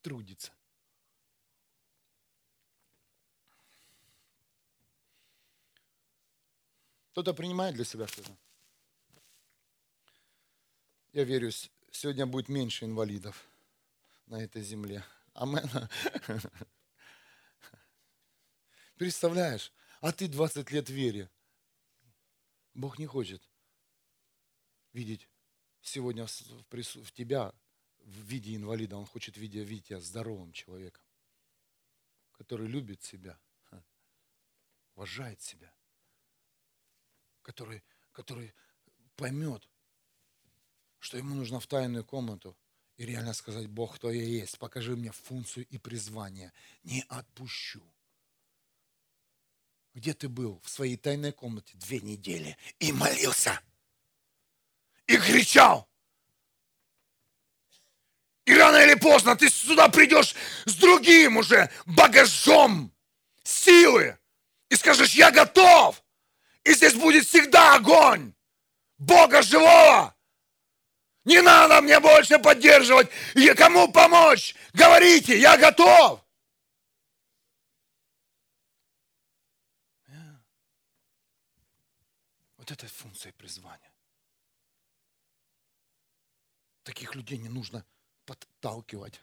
Трудится. Кто-то принимает для себя что-то? Я верю, сегодня будет меньше инвалидов на этой земле. Амен. Представляешь, а ты 20 лет в вере. Бог не хочет видеть сегодня в тебя в виде инвалида. Он хочет видеть, видеть тебя здоровым человеком, который любит себя, уважает себя, который, который поймет, что ему нужно в тайную комнату и реально сказать, Бог, кто я есть, покажи мне функцию и призвание. Не отпущу. Где ты был в своей тайной комнате две недели и молился? И кричал. И рано или поздно ты сюда придешь с другим уже багажом силы. И скажешь, я готов. И здесь будет всегда огонь Бога живого. Не надо мне больше поддерживать. И кому помочь? Говорите, я готов. Вот это функция призвания. Таких людей не нужно подталкивать,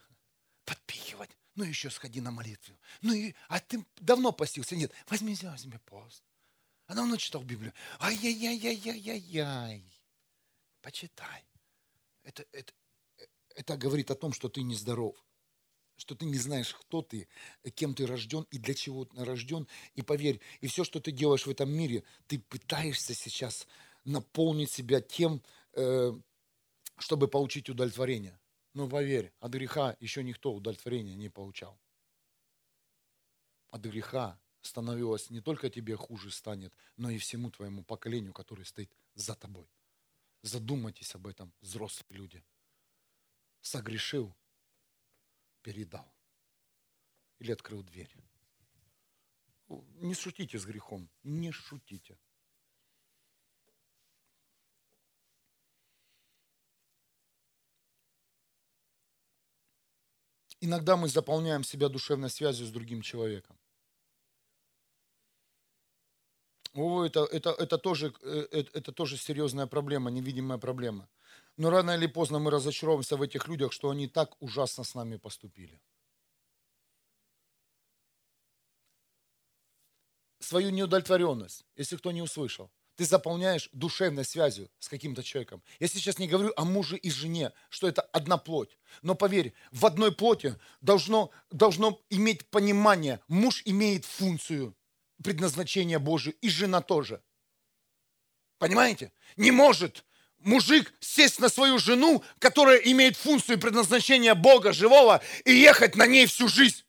подпихивать. Ну еще сходи на молитву. Ну и, а ты давно постился? Нет, возьми, возьми пост. А давно читал Библию. Ай-яй-яй-яй-яй-яй. Почитай. Это, это, это говорит о том, что ты нездоров что ты не знаешь, кто ты, кем ты рожден и для чего ты рожден. И поверь, и все, что ты делаешь в этом мире, ты пытаешься сейчас наполнить себя тем, э, чтобы получить удовлетворение. Но поверь, от греха еще никто удовлетворения не получал. От греха становилось не только тебе хуже станет, но и всему твоему поколению, которое стоит за тобой. Задумайтесь об этом, взрослые люди. Согрешил, передал. Или открыл дверь. Не шутите с грехом, не шутите. Иногда мы заполняем себя душевной связью с другим человеком. О, это, это, это, тоже, это, э, это тоже серьезная проблема, невидимая проблема. Но рано или поздно мы разочаровываемся в этих людях, что они так ужасно с нами поступили. Свою неудовлетворенность, если кто не услышал, ты заполняешь душевной связью с каким-то человеком. Я сейчас не говорю о муже и жене, что это одна плоть. Но поверь, в одной плоти должно, должно иметь понимание, муж имеет функцию предназначения Божие, и жена тоже. Понимаете? Не может мужик сесть на свою жену, которая имеет функцию и предназначение Бога живого, и ехать на ней всю жизнь.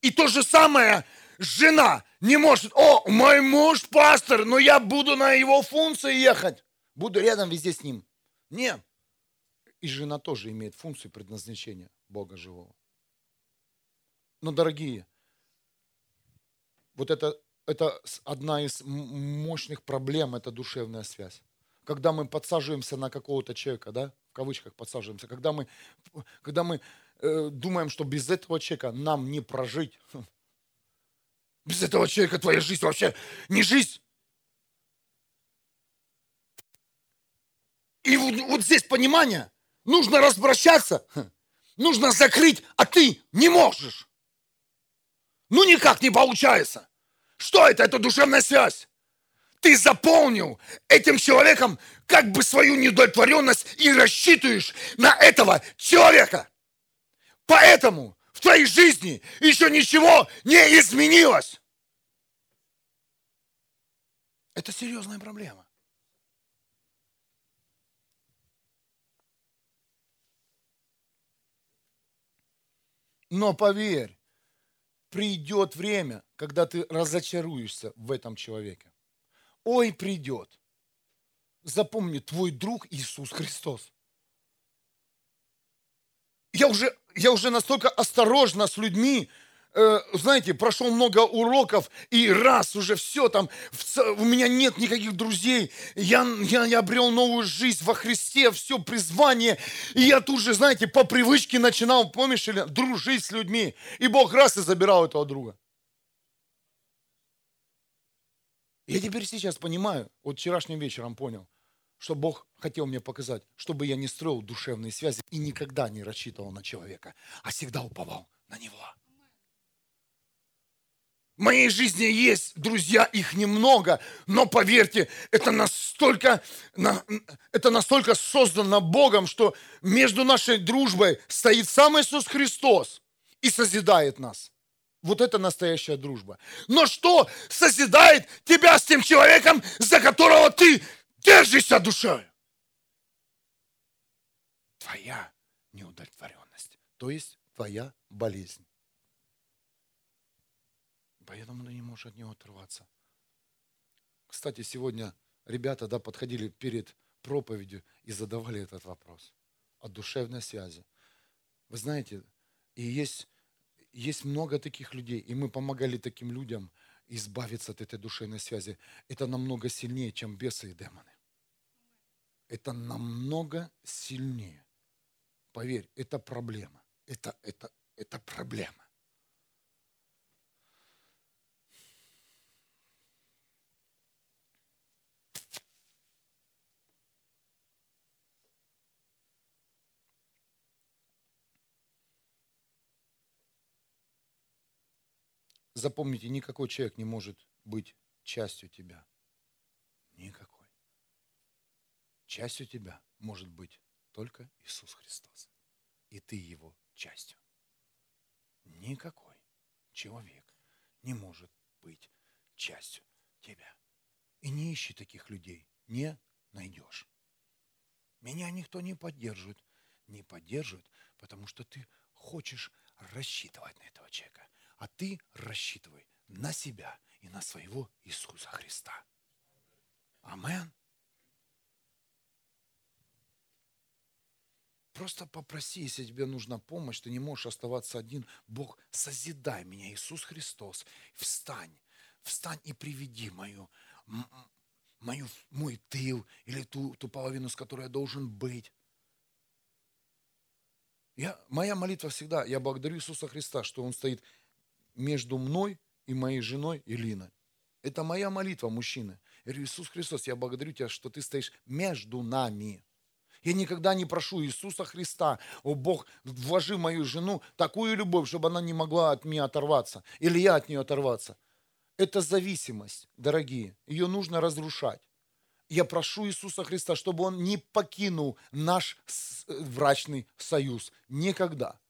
И то же самое жена не может, о, мой муж пастор, но я буду на его функции ехать. Буду рядом везде с ним. Нет. И жена тоже имеет функцию и предназначение Бога живого. Но, дорогие, вот это, это одна из мощных проблем, это душевная связь когда мы подсаживаемся на какого-то человека, да, в кавычках подсаживаемся, когда мы, когда мы э, думаем, что без этого человека нам не прожить, без этого человека твоя жизнь вообще не жизнь. И вот, вот здесь понимание, нужно разбращаться, нужно закрыть, а ты не можешь. Ну никак не получается. Что это? Это душевная связь ты заполнил этим человеком как бы свою неудовлетворенность и рассчитываешь на этого человека. Поэтому в твоей жизни еще ничего не изменилось. Это серьезная проблема. Но поверь, придет время, когда ты разочаруешься в этом человеке ой, придет. Запомни, твой друг Иисус Христос. Я уже, я уже настолько осторожна с людьми, э, знаете, прошел много уроков, и раз уже все там, в, у меня нет никаких друзей, я, я, я обрел новую жизнь во Христе, все призвание, и я тут же, знаете, по привычке начинал, помнишь, или, дружить с людьми, и Бог раз и забирал этого друга. Я теперь сейчас понимаю, вот вчерашним вечером понял, что Бог хотел мне показать, чтобы я не строил душевные связи и никогда не рассчитывал на человека, а всегда уповал на Него. В моей жизни есть друзья, их немного, но поверьте, это настолько, это настолько создано Богом, что между нашей дружбой стоит сам Иисус Христос и созидает нас. Вот это настоящая дружба. Но что созидает тебя с тем человеком, за которого ты держишься душой? Твоя неудовлетворенность, то есть твоя болезнь. Поэтому ты не можешь от него оторваться. Кстати, сегодня ребята да, подходили перед проповедью и задавали этот вопрос о душевной связи. Вы знаете, и есть есть много таких людей, и мы помогали таким людям избавиться от этой душевной связи. Это намного сильнее, чем бесы и демоны. Это намного сильнее. Поверь, это проблема. Это, это, это проблема. Запомните, никакой человек не может быть частью тебя. Никакой. Частью тебя может быть только Иисус Христос. И ты его частью. Никакой человек не может быть частью тебя. И не ищи таких людей, не найдешь. Меня никто не поддерживает. Не поддерживает, потому что ты хочешь рассчитывать на этого человека а ты рассчитывай на себя и на своего Иисуса Христа. Амен. Просто попроси, если тебе нужна помощь, ты не можешь оставаться один. Бог, созидай меня, Иисус Христос. Встань, встань и приведи мою, мою, мой тыл или ту, ту половину, с которой я должен быть. Я, моя молитва всегда, я благодарю Иисуса Христа, что Он стоит между мной и моей женой Илиной. Это моя молитва, мужчина. Я говорю, Иисус Христос, я благодарю тебя, что ты стоишь между нами. Я никогда не прошу Иисуса Христа, о Бог, вложи в мою жену такую любовь, чтобы она не могла от меня оторваться, или я от нее оторваться. Это зависимость, дорогие, ее нужно разрушать. Я прошу Иисуса Христа, чтобы Он не покинул наш брачный союз. Никогда.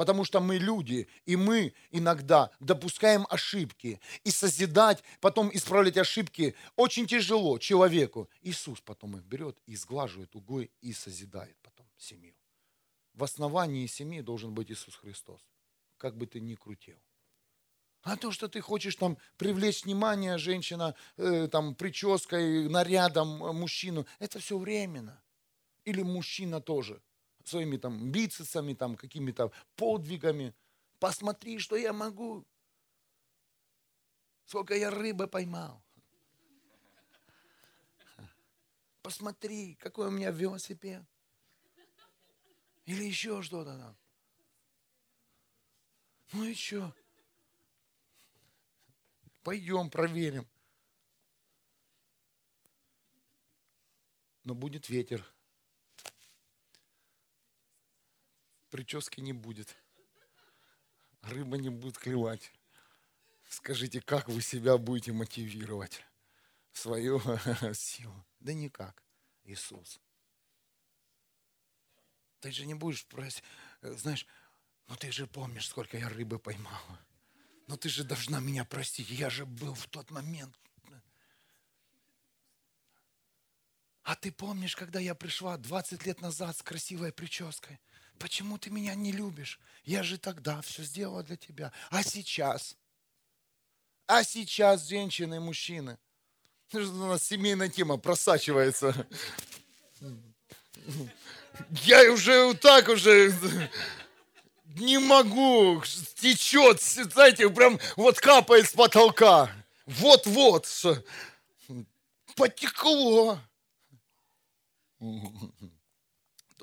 Потому что мы люди, и мы иногда допускаем ошибки. И созидать, потом исправлять ошибки очень тяжело человеку. Иисус потом их берет и сглаживает углы и созидает потом семью. В основании семьи должен быть Иисус Христос. Как бы ты ни крутил. А то, что ты хочешь там привлечь внимание женщина, э, там прической, нарядом э, мужчину, это все временно. Или мужчина тоже своими там бицепсами, там какими-то подвигами. Посмотри, что я могу. Сколько я рыбы поймал. Посмотри, какой у меня велосипед. Или еще что-то там. Ну и что? Пойдем проверим. Но будет ветер. Прически не будет. Рыба не будет клевать. Скажите, как вы себя будете мотивировать? Свою силу? Да никак. Иисус. Ты же не будешь просить, э, знаешь, ну ты же помнишь, сколько я рыбы поймала. Ну ты же должна меня простить. Я же был в тот момент. А ты помнишь, когда я пришла 20 лет назад с красивой прической? Почему ты меня не любишь? Я же тогда все сделала для тебя. А сейчас? А сейчас женщины и мужчины. У нас семейная тема просачивается. Я уже вот так уже не могу, течет, знаете, прям вот капает с потолка. Вот-вот, потекло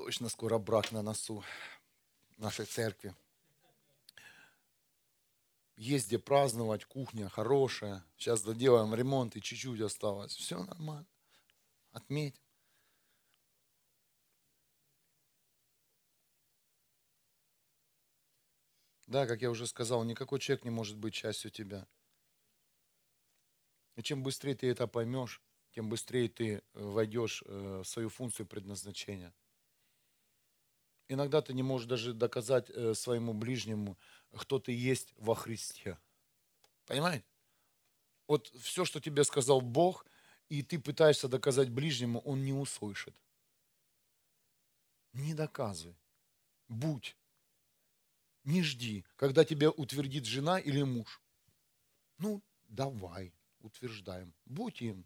точно скоро брак на носу нашей церкви. есть где праздновать, кухня хорошая. Сейчас доделаем ремонт и чуть-чуть осталось. Все нормально. Отметим. Да, как я уже сказал, никакой человек не может быть частью тебя. И чем быстрее ты это поймешь, тем быстрее ты э, войдешь э, в свою функцию предназначения. Иногда ты не можешь даже доказать э, своему ближнему, кто ты есть во Христе. Понимаете? Вот все, что тебе сказал Бог, и ты пытаешься доказать ближнему, он не услышит. Не доказывай. Будь. Не жди, когда тебя утвердит жена или муж. Ну, давай, утверждаем. Будь им.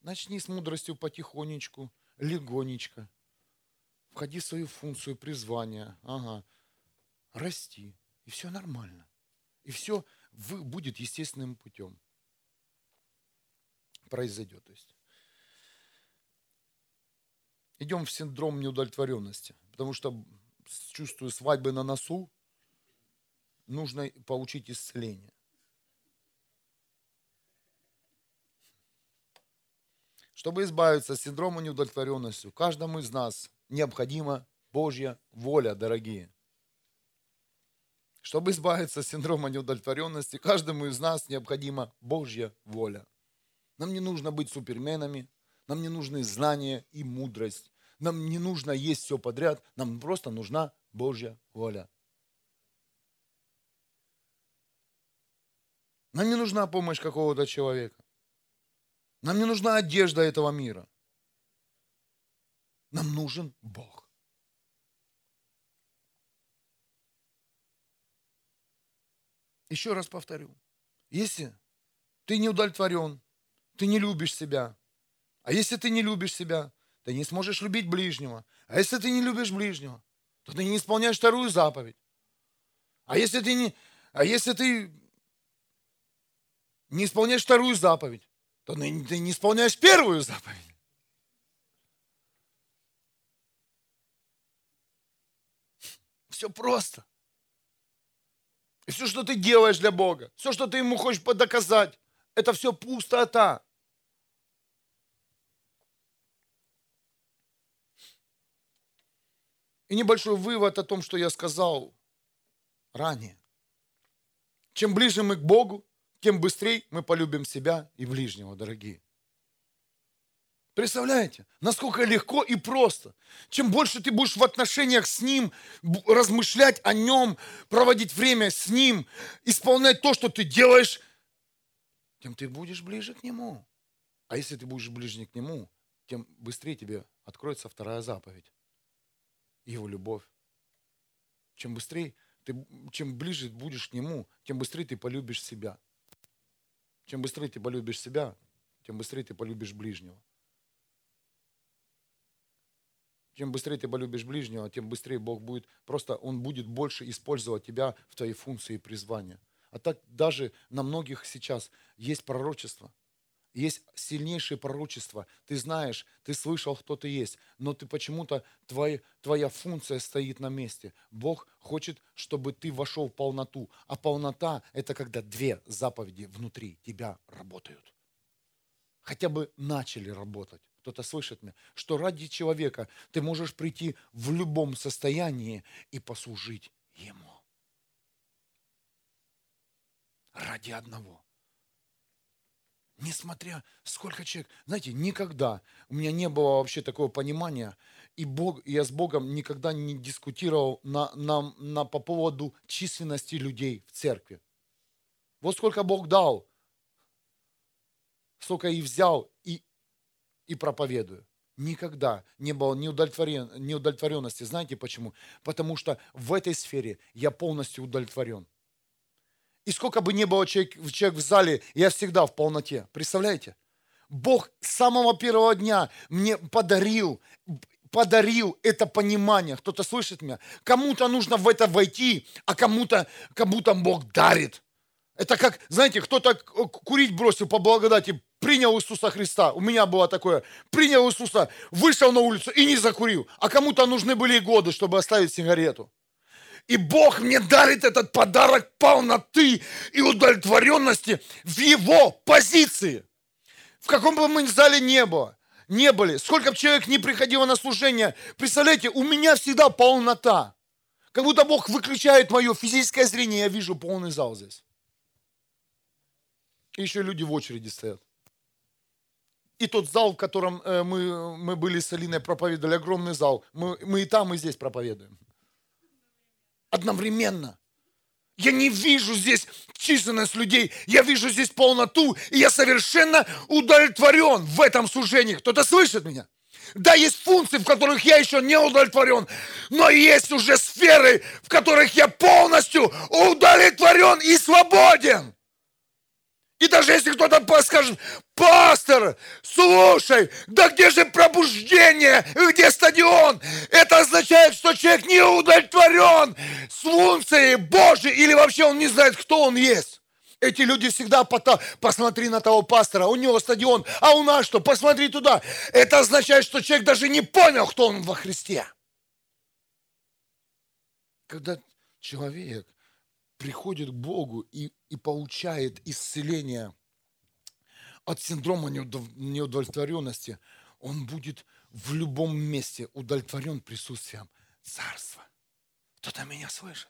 Начни с мудростью потихонечку, легонечко. Входи в свою функцию призвания. Ага. Расти. И все нормально. И все будет естественным путем. Произойдет. То есть. Идем в синдром неудовлетворенности. Потому что чувствую свадьбы на носу, нужно получить исцеление. Чтобы избавиться от синдрома неудовлетворенности, каждому из нас необходима Божья воля, дорогие. Чтобы избавиться от синдрома неудовлетворенности, каждому из нас необходима Божья воля. Нам не нужно быть суперменами, нам не нужны знания и мудрость. Нам не нужно есть все подряд, нам просто нужна Божья воля. Нам не нужна помощь какого-то человека. Нам не нужна одежда этого мира. Нам нужен Бог. Еще раз повторю. Если ты не удовлетворен, ты не любишь себя, а если ты не любишь себя, ты не сможешь любить ближнего. А если ты не любишь ближнего, то ты не исполняешь вторую заповедь. А если ты не, а если ты не исполняешь вторую заповедь, то ты не исполняешь первую заповедь. Все просто. И все, что ты делаешь для Бога, все, что ты ему хочешь доказать, это все пустота. И небольшой вывод о том, что я сказал ранее. Чем ближе мы к Богу, тем быстрее мы полюбим себя и ближнего, дорогие. Представляете, насколько легко и просто. Чем больше ты будешь в отношениях с Ним, размышлять о Нем, проводить время с Ним, исполнять то, что ты делаешь, тем ты будешь ближе к Нему. А если ты будешь ближе к Нему, тем быстрее тебе откроется вторая заповедь его любовь. Чем быстрее, ты, чем ближе будешь к Нему, тем быстрее ты полюбишь себя. Чем быстрее ты полюбишь себя, тем быстрее ты полюбишь ближнего. Чем быстрее ты полюбишь ближнего, тем быстрее Бог будет, просто Он будет больше использовать тебя в твоей функции призвания. А так даже на многих сейчас есть пророчество – есть сильнейшее пророчество. Ты знаешь, ты слышал, кто ты есть, но ты почему-то, твоя, твоя функция стоит на месте. Бог хочет, чтобы ты вошел в полноту. А полнота – это когда две заповеди внутри тебя работают. Хотя бы начали работать. Кто-то слышит меня, что ради человека ты можешь прийти в любом состоянии и послужить ему. Ради одного – Несмотря сколько человек, знаете, никогда у меня не было вообще такого понимания, и Бог, я с Богом никогда не дискутировал на, на, на, по поводу численности людей в церкви. Вот сколько Бог дал, столько и взял, и, проповедую. Никогда не было неудовлетворен, неудовлетворенности. Знаете почему? Потому что в этой сфере я полностью удовлетворен. И сколько бы ни было человек, человек в зале, я всегда в полноте. Представляете? Бог с самого первого дня мне подарил, подарил это понимание. Кто-то слышит меня? Кому-то нужно в это войти, а кому-то кому-то Бог дарит. Это как, знаете, кто-то курить бросил по благодати, принял Иисуса Христа. У меня было такое. Принял Иисуса, вышел на улицу и не закурил. А кому-то нужны были годы, чтобы оставить сигарету. И Бог мне дарит этот подарок полноты и удовлетворенности в Его позиции. В каком бы мы зале не было, не были, сколько бы человек не приходило на служение, представляете, у меня всегда полнота. Как будто Бог выключает мое физическое зрение, я вижу полный зал здесь. И еще люди в очереди стоят. И тот зал, в котором э, мы, мы были с Алиной, проповедовали, огромный зал. Мы, мы и там, и здесь проповедуем. Одновременно. Я не вижу здесь численность людей, я вижу здесь полноту, и я совершенно удовлетворен в этом служении. Кто-то слышит меня? Да, есть функции, в которых я еще не удовлетворен, но есть уже сферы, в которых я полностью удовлетворен и свободен. И даже если кто-то скажет, пастор, слушай, да где же пробуждение, где стадион? Это означает, что человек не удовлетворен с функцией Божьей или вообще он не знает, кто он есть. Эти люди всегда пота, посмотри на того пастора, у него стадион, а у нас что? Посмотри туда. Это означает, что человек даже не понял, кто он во Христе. Когда человек приходит к Богу и, и получает исцеление от синдрома неудовлетворенности, он будет в любом месте удовлетворен присутствием Царства. Кто-то меня слышит?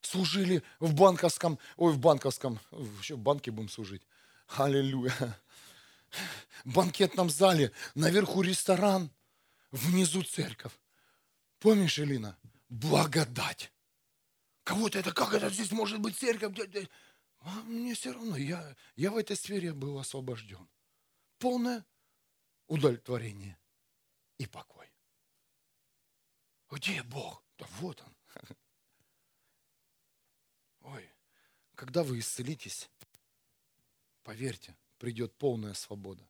Служили в банковском, ой, в банковском, еще в банке будем служить. Аллилуйя. В банкетном зале, наверху ресторан, внизу церковь. Помнишь, Элина? Благодать. Кого-то это, как это здесь может быть церковь? А мне все равно, я, я в этой сфере был освобожден. Полное удовлетворение и покой. Где Бог? Да вот он. Ой, когда вы исцелитесь, поверьте, придет полная свобода.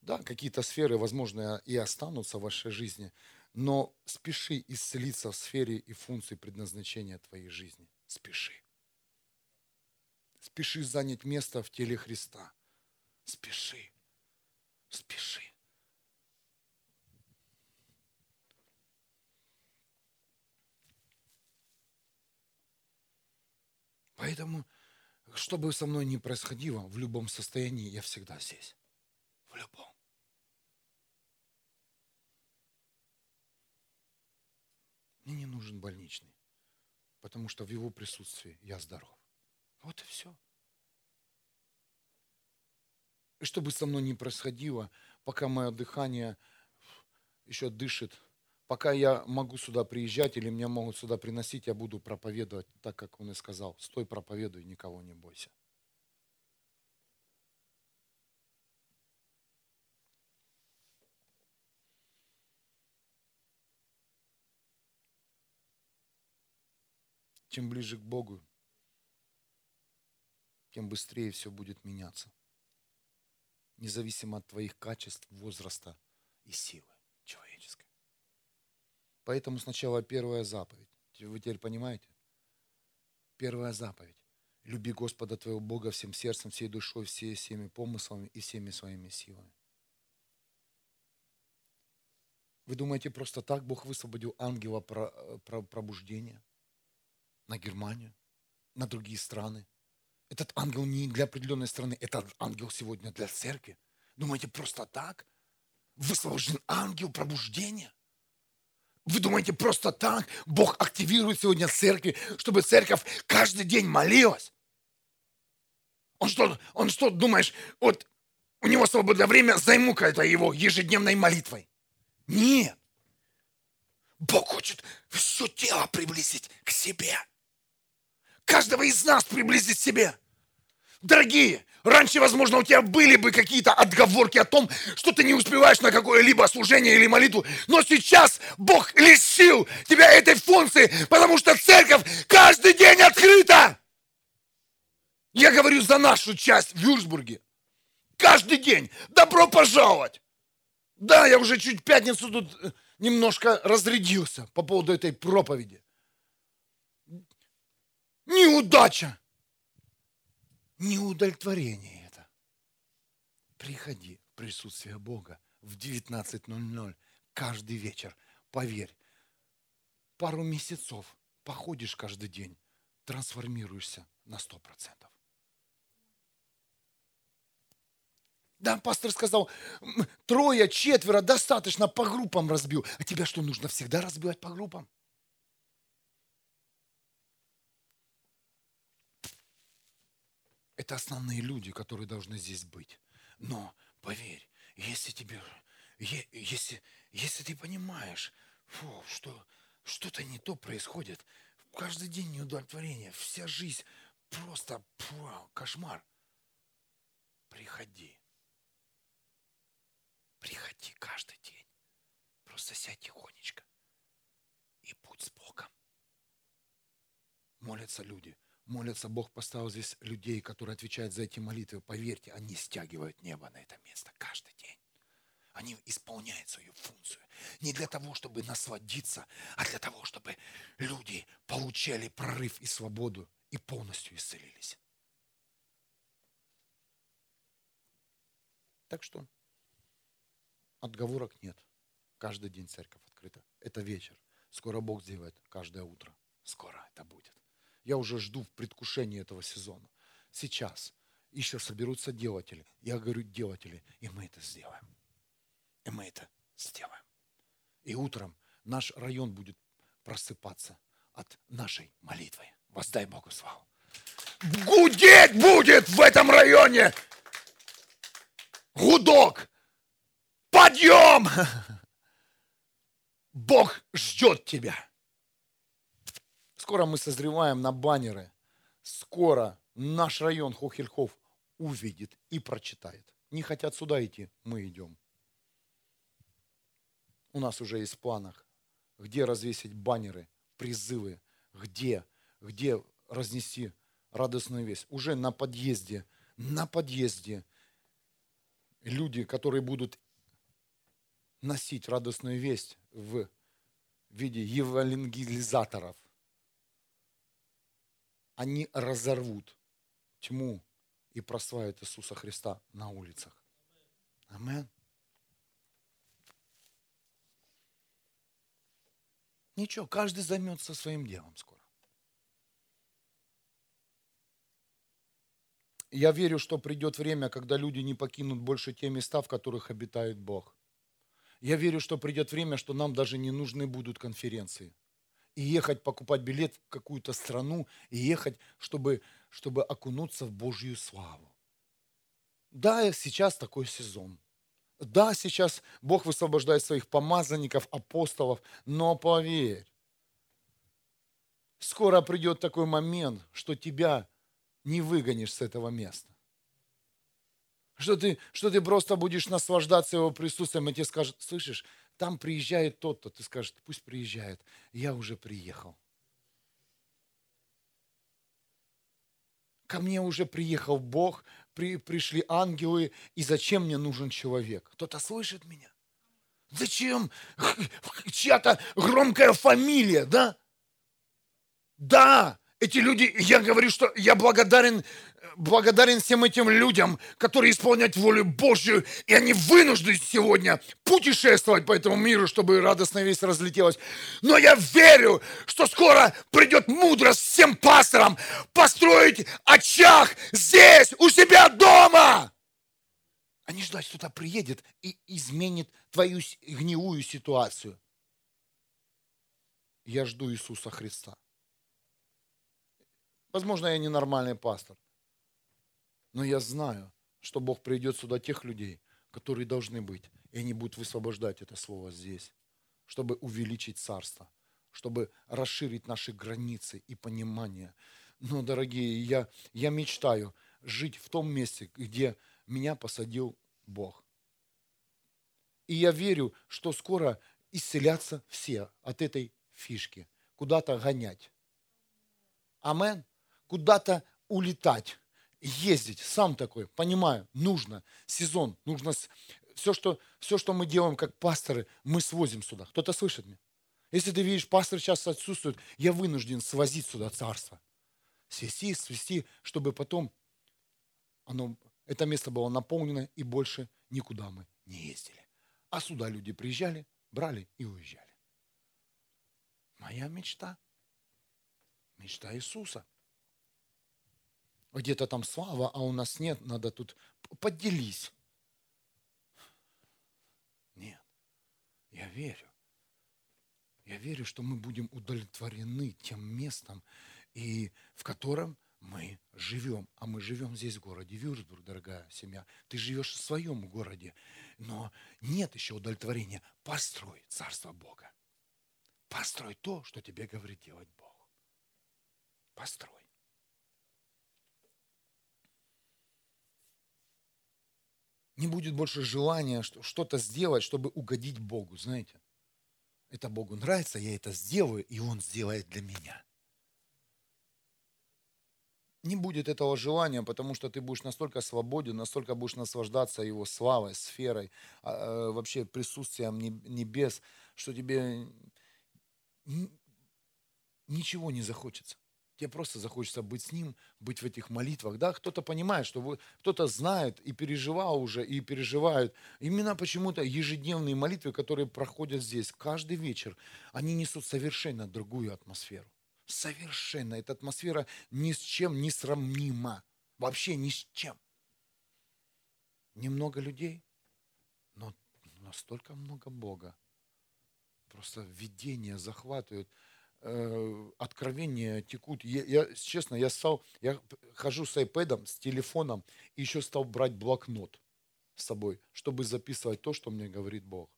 Да, какие-то сферы, возможно, и останутся в вашей жизни, но спеши исцелиться в сфере и функции предназначения твоей жизни. Спеши. Спеши занять место в теле Христа. Спеши. Спеши. Поэтому, что бы со мной ни происходило, в любом состоянии я всегда здесь. В любом. Мне не нужен больничный, потому что в его присутствии я здоров. Вот и все. И что бы со мной ни происходило, пока мое дыхание еще дышит, пока я могу сюда приезжать или меня могут сюда приносить, я буду проповедовать так, как он и сказал. Стой, проповедуй, никого не бойся. Чем ближе к Богу, тем быстрее все будет меняться. Независимо от твоих качеств, возраста и силы человеческой. Поэтому сначала первая заповедь. Вы теперь понимаете? Первая заповедь. Люби Господа твоего Бога всем сердцем, всей душой, всеми, всеми помыслами и всеми своими силами. Вы думаете, просто так Бог высвободил ангела пробуждения? На Германию, на другие страны. Этот ангел не для определенной страны, этот ангел сегодня для церкви. Думаете, просто так? Высвобожден ангел пробуждения? Вы думаете, просто так Бог активирует сегодня церкви, чтобы церковь каждый день молилась? Он что, он что, думаешь, вот у него свободное время, займу-ка это его ежедневной молитвой? Нет. Бог хочет все тело приблизить к себе каждого из нас приблизить к себе. Дорогие, раньше, возможно, у тебя были бы какие-то отговорки о том, что ты не успеваешь на какое-либо служение или молитву, но сейчас Бог лишил тебя этой функции, потому что церковь каждый день открыта. Я говорю за нашу часть в Вюрсбурге. Каждый день. Добро пожаловать. Да, я уже чуть пятницу тут немножко разрядился по поводу этой проповеди. Неудача. Неудовлетворение это. Приходи в присутствие Бога в 19.00 каждый вечер. Поверь, пару месяцев походишь каждый день, трансформируешься на сто процентов. Да, пастор сказал, трое, четверо, достаточно, по группам разбил. А тебя что, нужно всегда разбивать по группам? Это основные люди, которые должны здесь быть. Но поверь, если тебе, если, если ты понимаешь, фу, что что-то не то происходит, каждый день неудовлетворение, вся жизнь просто фу, кошмар. Приходи. Приходи каждый день. Просто сядь тихонечко и будь с Богом. Молятся люди – молятся, Бог поставил здесь людей, которые отвечают за эти молитвы. Поверьте, они стягивают небо на это место каждый день. Они исполняют свою функцию. Не для того, чтобы насладиться, а для того, чтобы люди получали прорыв и свободу и полностью исцелились. Так что отговорок нет. Каждый день церковь открыта. Это вечер. Скоро Бог сделает каждое утро. Скоро это будет. Я уже жду в предвкушении этого сезона. Сейчас еще соберутся делатели. Я говорю делатели, и мы это сделаем. И мы это сделаем. И утром наш район будет просыпаться от нашей молитвы. Воздай Богу славу. Гудеть будет в этом районе! Гудок! Подъем! Бог ждет тебя. Скоро мы созреваем на баннеры. Скоро наш район Хохельхов увидит и прочитает. Не хотят сюда идти, мы идем. У нас уже есть в планах, где развесить баннеры, призывы, где, где разнести радостную весть. Уже на подъезде, на подъезде люди, которые будут носить радостную весть в виде евангелизаторов, они разорвут тьму и прославят Иисуса Христа на улицах. Амен. Ничего, каждый займется своим делом скоро. Я верю, что придет время, когда люди не покинут больше те места, в которых обитает Бог. Я верю, что придет время, что нам даже не нужны будут конференции и ехать покупать билет в какую-то страну, и ехать, чтобы, чтобы окунуться в Божью славу. Да, сейчас такой сезон. Да, сейчас Бог высвобождает своих помазанников, апостолов, но поверь, скоро придет такой момент, что тебя не выгонишь с этого места. Что ты, что ты просто будешь наслаждаться его присутствием, и тебе скажут, слышишь, там приезжает тот-то, ты скажешь, пусть приезжает, я уже приехал. Ко мне уже приехал Бог, при, пришли ангелы, и зачем мне нужен человек? Кто-то слышит меня? Зачем чья-то громкая фамилия, да? Да, эти люди, я говорю, что я благодарен благодарен всем этим людям, которые исполняют волю Божью, и они вынуждены сегодня путешествовать по этому миру, чтобы радостная весть разлетелась. Но я верю, что скоро придет мудрость всем пасторам построить очаг здесь, у себя дома. А не ждать, кто-то приедет и изменит твою гнилую ситуацию. Я жду Иисуса Христа. Возможно, я ненормальный пастор. Но я знаю, что Бог придет сюда тех людей, которые должны быть. И они будут высвобождать это слово здесь, чтобы увеличить царство, чтобы расширить наши границы и понимание. Но, дорогие, я, я мечтаю жить в том месте, где меня посадил Бог. И я верю, что скоро исцелятся все от этой фишки. Куда-то гонять. Амен. Куда-то улетать ездить, сам такой, понимаю, нужно, сезон, нужно, все что, все, что мы делаем как пасторы, мы свозим сюда. Кто-то слышит меня? Если ты видишь, пастор сейчас отсутствует, я вынужден свозить сюда царство. Свести, свести, чтобы потом оно, это место было наполнено, и больше никуда мы не ездили. А сюда люди приезжали, брали и уезжали. Моя мечта. Мечта Иисуса. Где-то там слава, а у нас нет, надо тут поделись. Нет, я верю. Я верю, что мы будем удовлетворены тем местом, и в котором мы живем. А мы живем здесь, в городе Вюрсбург, дорогая семья. Ты живешь в своем городе, но нет еще удовлетворения. Построй Царство Бога. Построй то, что тебе говорит делать Бог. Построй. Не будет больше желания что-то сделать, чтобы угодить Богу, знаете. Это Богу нравится, я это сделаю, и Он сделает для меня. Не будет этого желания, потому что ты будешь настолько свободен, настолько будешь наслаждаться Его славой, сферой, а, э, вообще присутствием небес, что тебе ничего не захочется. Тебе просто захочется быть с Ним, быть в этих молитвах. Да? Кто-то понимает, что вы, кто-то знает и переживал уже, и переживает. Именно почему-то ежедневные молитвы, которые проходят здесь каждый вечер, они несут совершенно другую атмосферу. Совершенно. Эта атмосфера ни с чем не сравнима. Вообще ни с чем. Немного людей, но настолько много Бога. Просто видение захватывает, откровения текут. Я, я, честно, я стал, я хожу с iPad, с телефоном, и еще стал брать блокнот с собой, чтобы записывать то, что мне говорит Бог.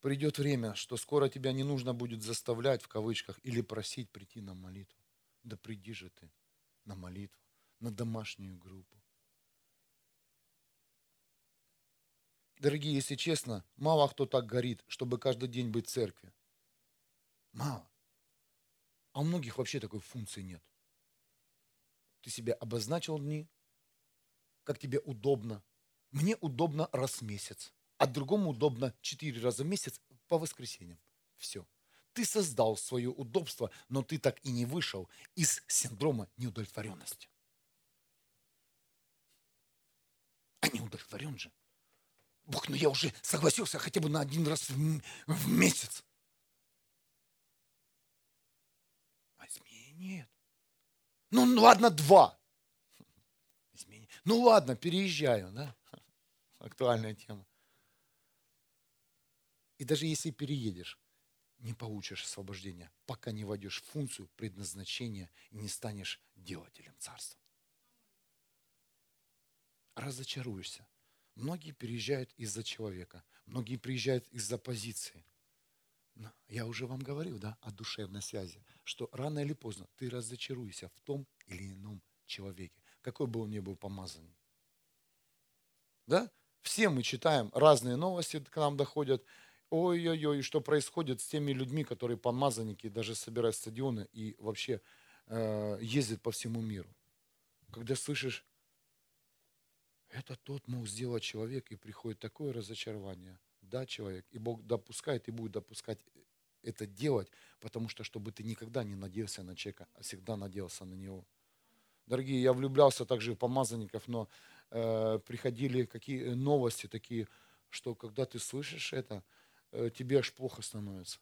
Придет время, что скоро тебя не нужно будет заставлять, в кавычках, или просить прийти на молитву. Да приди же ты на молитву, на домашнюю группу. Дорогие, если честно, мало кто так горит, чтобы каждый день быть в церкви. Мало. А у многих вообще такой функции нет. Ты себе обозначил дни, как тебе удобно. Мне удобно раз в месяц, а другому удобно четыре раза в месяц по воскресеньям. Все. Ты создал свое удобство, но ты так и не вышел из синдрома неудовлетворенности. А не же. Бог, ну я уже согласился хотя бы на один раз в, в месяц. А изменений нет. Ну, ну ладно, два. Изменений. Ну ладно, переезжаю, да? Актуальная тема. И даже если переедешь, не получишь освобождения, пока не войдешь в функцию предназначения и не станешь делателем царства. Разочаруешься – Многие переезжают из-за человека, многие приезжают из-за позиции. Но я уже вам говорил, да, о душевной связи, что рано или поздно ты разочаруешься в том или ином человеке, какой бы он ни был помазан. Да? Все мы читаем разные новости, к нам доходят. Ой-ой-ой, что происходит с теми людьми, которые помазанники, даже собирают стадионы и вообще э, ездят по всему миру. Когда слышишь это тот мог сделать человек, и приходит такое разочарование. Да, человек, и Бог допускает и будет допускать это делать, потому что, чтобы ты никогда не надеялся на человека, а всегда надеялся на него. Дорогие, я влюблялся также в помазанников, но э, приходили какие новости такие, что когда ты слышишь это, э, тебе аж плохо становится.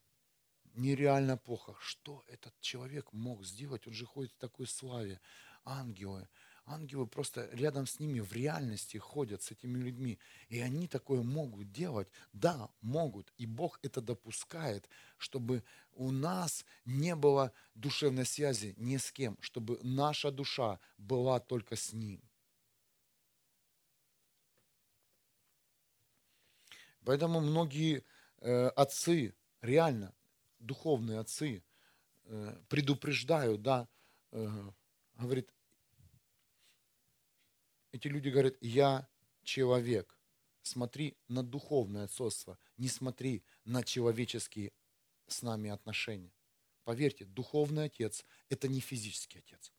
Нереально плохо. Что этот человек мог сделать? Он же ходит в такой славе. Ангелы, Ангелы просто рядом с ними в реальности ходят с этими людьми. И они такое могут делать. Да, могут. И Бог это допускает, чтобы у нас не было душевной связи ни с кем, чтобы наша душа была только с Ним. Поэтому многие э, отцы, реально, духовные отцы, э, предупреждают, да, э, говорит, эти люди говорят, я человек. Смотри на духовное отцовство, не смотри на человеческие с нами отношения. Поверьте, духовный отец – это не физический отец.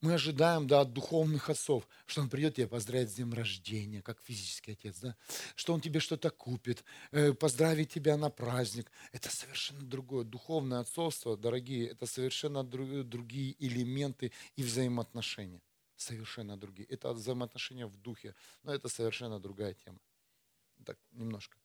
Мы ожидаем да, от духовных отцов, что он придет тебя поздравить с днем рождения, как физический отец, да? что он тебе что-то купит, э, поздравить тебя на праздник. Это совершенно другое. Духовное отцовство, дорогие, это совершенно другие элементы и взаимоотношения. совершенно другие. Это взаимоотношения в духе, но это совершенно другая тема. Так, немножко.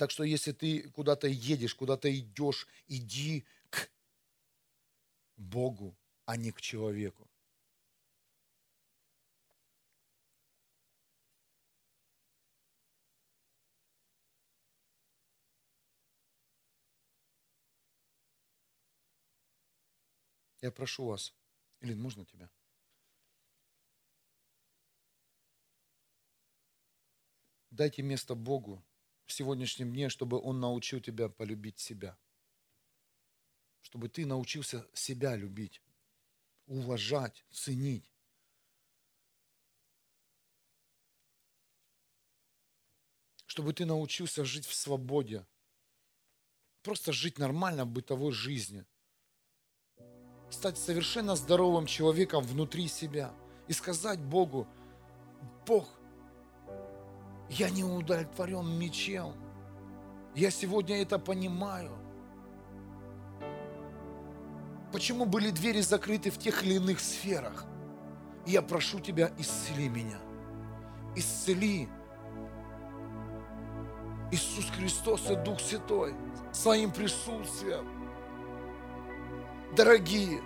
Так что если ты куда-то едешь, куда-то идешь, иди к Богу, а не к человеку. Я прошу вас, Илин, можно тебя? Дайте место Богу в сегодняшнем дне, чтобы Он научил тебя полюбить себя. Чтобы ты научился себя любить, уважать, ценить. Чтобы ты научился жить в свободе. Просто жить нормально бытовой жизнью стать совершенно здоровым человеком внутри себя и сказать Богу, Бог, я не удовлетворен ничем. Я сегодня это понимаю. Почему были двери закрыты в тех или иных сферах? Я прошу Тебя, исцели меня. Исцели. Иисус Христос и Дух Святой своим присутствием – дорогие.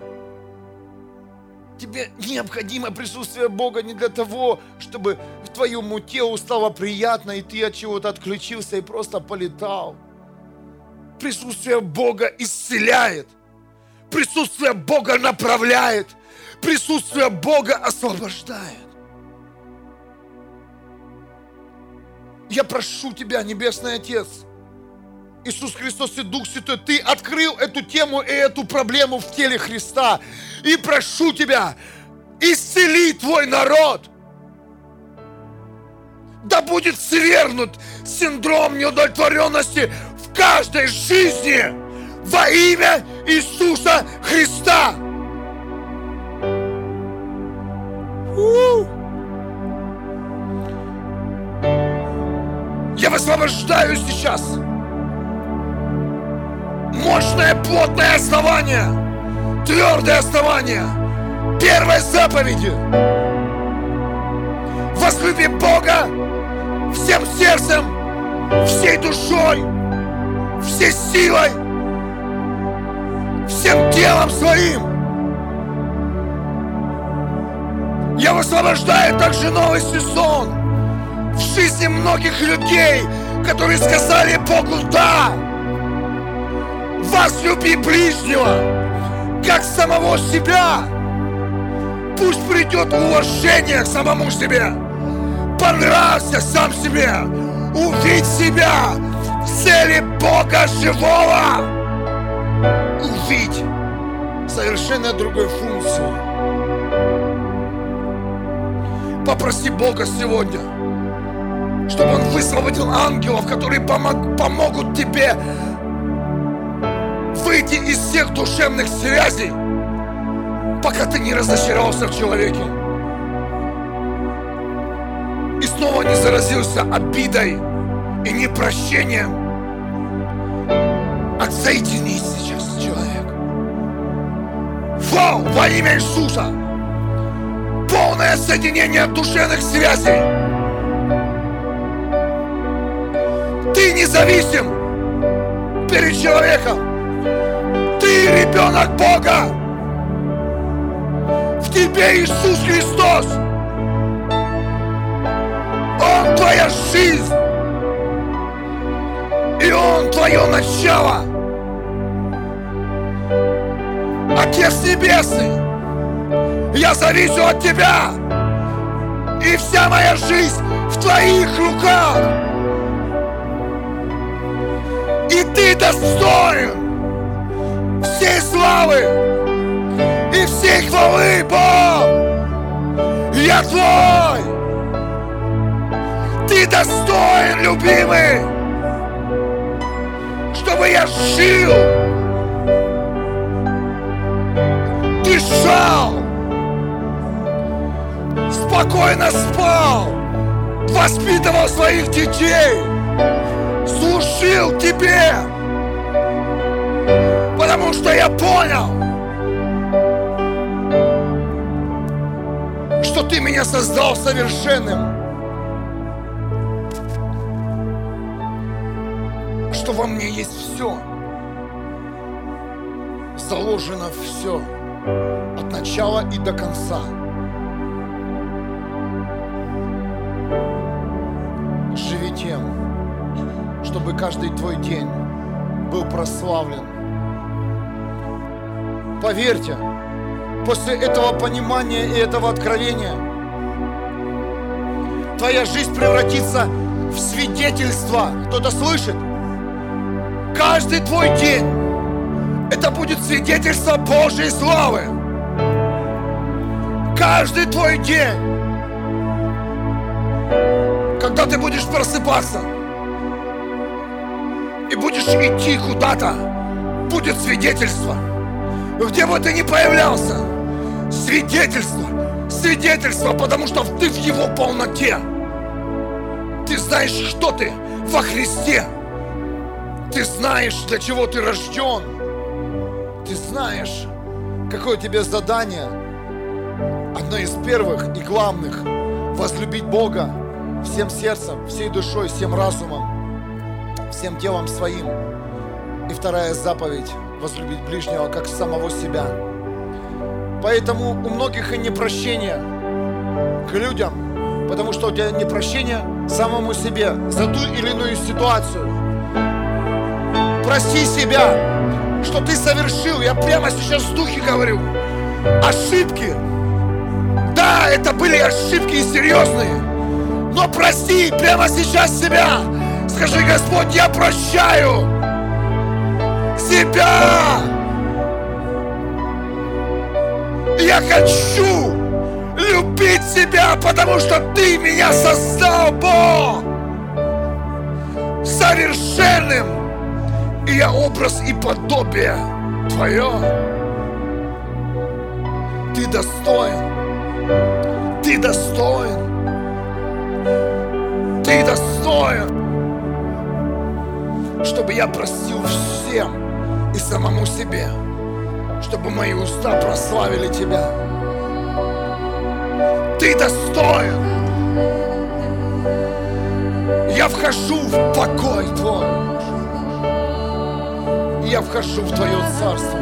Тебе необходимо присутствие Бога не для того, чтобы твоему телу стало приятно, и ты от чего-то отключился и просто полетал. Присутствие Бога исцеляет. Присутствие Бога направляет. Присутствие Бога освобождает. Я прошу Тебя, Небесный Отец, Иисус Христос и Дух Святой, Ты открыл эту тему и эту проблему в теле Христа. И прошу Тебя, исцели Твой народ. Да будет свергнут синдром неудовлетворенности в каждой жизни во имя Иисуса Христа. Я высвобождаю сейчас мощное плотное основание, твердое основание первой заповеди. Возлюби Бога всем сердцем, всей душой, всей силой, всем телом своим. Я высвобождаю также новый сезон в жизни многих людей, которые сказали Богу «да» возлюби ближнего, как самого себя. Пусть придет уважение к самому себе. Понравься сам себе. Увидь себя в цели Бога живого. Увидь совершенно другой функции. Попроси Бога сегодня, чтобы Он высвободил ангелов, которые помог, помогут тебе выйти из всех душевных связей, пока ты не разочаровался в человеке. И снова не заразился обидой и непрощением. Отсоединись сейчас, человек. Вау, во имя Иисуса! Полное соединение душевных связей. Ты независим перед человеком ребенок Бога. В тебе Иисус Христос. Он твоя жизнь. И Он твое начало. Отец Небесный, я зависю от Тебя. И вся моя жизнь в Твоих руках. И Ты достоин всей славы и всей хвалы, Бог! Я Твой! Ты достоин, любимый, чтобы я жил, дышал, спокойно спал, воспитывал своих детей, служил Тебе, Потому что я понял, что ты меня создал совершенным. Что во мне есть все. Заложено все. От начала и до конца. Живи тем, чтобы каждый твой день был прославлен. Поверьте, после этого понимания и этого откровения твоя жизнь превратится в свидетельство. Кто-то слышит? Каждый твой день это будет свидетельство Божьей славы. Каждый твой день, когда ты будешь просыпаться и будешь идти куда-то, будет свидетельство. Где бы ты ни появлялся, свидетельство, свидетельство, потому что ты в Его полноте. Ты знаешь, что ты во Христе. Ты знаешь, для чего ты рожден. Ты знаешь, какое тебе задание. Одно из первых и главных – возлюбить Бога всем сердцем, всей душой, всем разумом, всем телом своим. И вторая заповедь – возлюбить ближнего, как самого себя. Поэтому у многих и непрощение к людям, потому что у тебя непрощение самому себе за ту или иную ситуацию. Прости себя, что ты совершил, я прямо сейчас в духе говорю, ошибки. Да, это были ошибки серьезные, но прости прямо сейчас себя. Скажи, Господь, я прощаю себя. Я хочу любить себя, потому что Ты меня создал, Бог, совершенным. И я образ и подобие Твое. Ты достоин. Ты достоин. Ты достоин. Чтобы я простил всем и самому себе. Чтобы мои уста прославили Тебя. Ты достоин. Я вхожу в покой Твой. Я вхожу в Твое царство.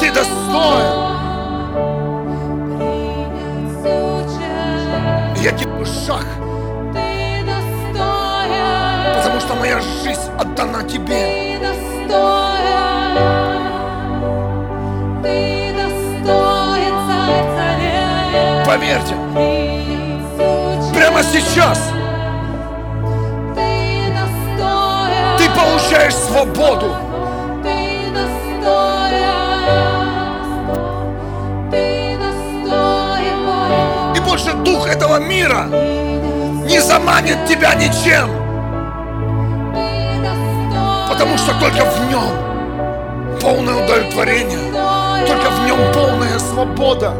Ты достоин, шаг, потому что моя жизнь отдана Тебе. Поверьте, прямо сейчас ты получаешь свободу. Дух этого мира не заманит тебя ничем, потому что только в нем полное удовлетворение, только в нем полная свобода.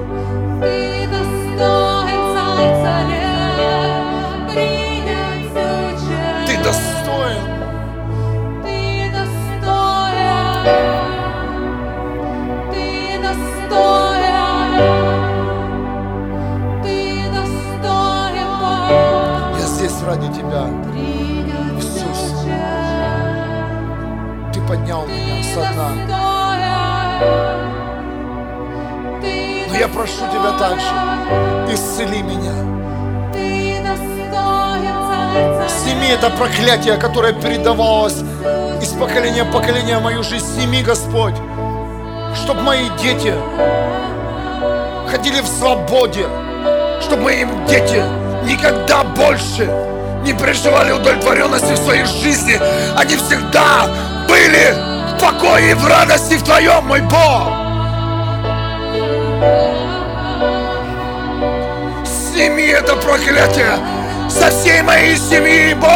Поднял меня со дна. Но я прошу тебя также, исцели меня. Сними это проклятие, которое передавалось из поколения в поколение в мою жизнь. Сними, Господь, чтобы мои дети ходили в свободе, чтобы мои дети никогда больше не переживали удовлетворенности в своей жизни. Они всегда были в покое и в радости в Твоем, мой Бог. Сними это проклятие со всей моей семьи, Бог.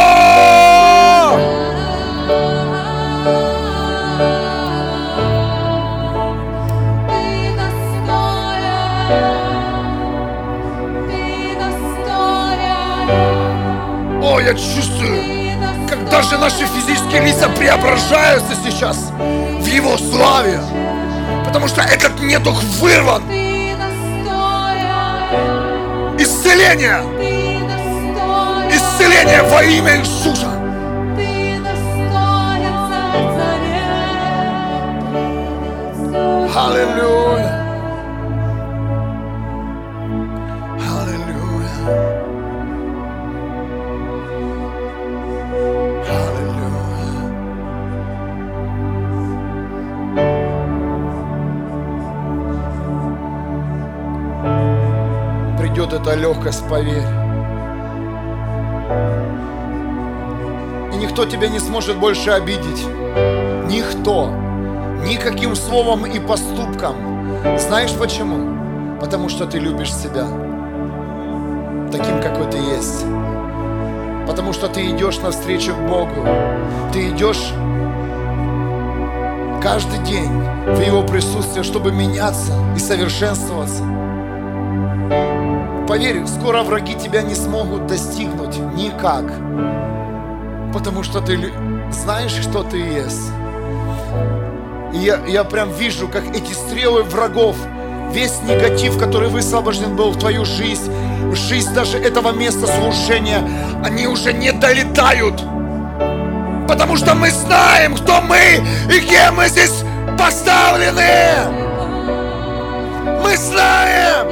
О, я чувствую, даже наши физические лица преображаются сейчас в Его славе. Потому что этот недух вырван. Исцеление! Исцеление во имя Иисуса! Легкость, поверь. И никто тебя не сможет больше обидеть. Никто. Никаким словом и поступком. Знаешь почему? Потому что ты любишь себя. Таким, какой ты есть. Потому что ты идешь навстречу к Богу. Ты идешь каждый день в Его присутствие, чтобы меняться и совершенствоваться. Поверь, скоро враги тебя не смогут достигнуть никак. Потому что ты знаешь, что ты есть. И я, я прям вижу, как эти стрелы врагов, весь негатив, который высвобожден был в твою жизнь, жизнь даже этого места служения, они уже не долетают. Потому что мы знаем, кто мы и кем мы здесь поставлены. Мы знаем,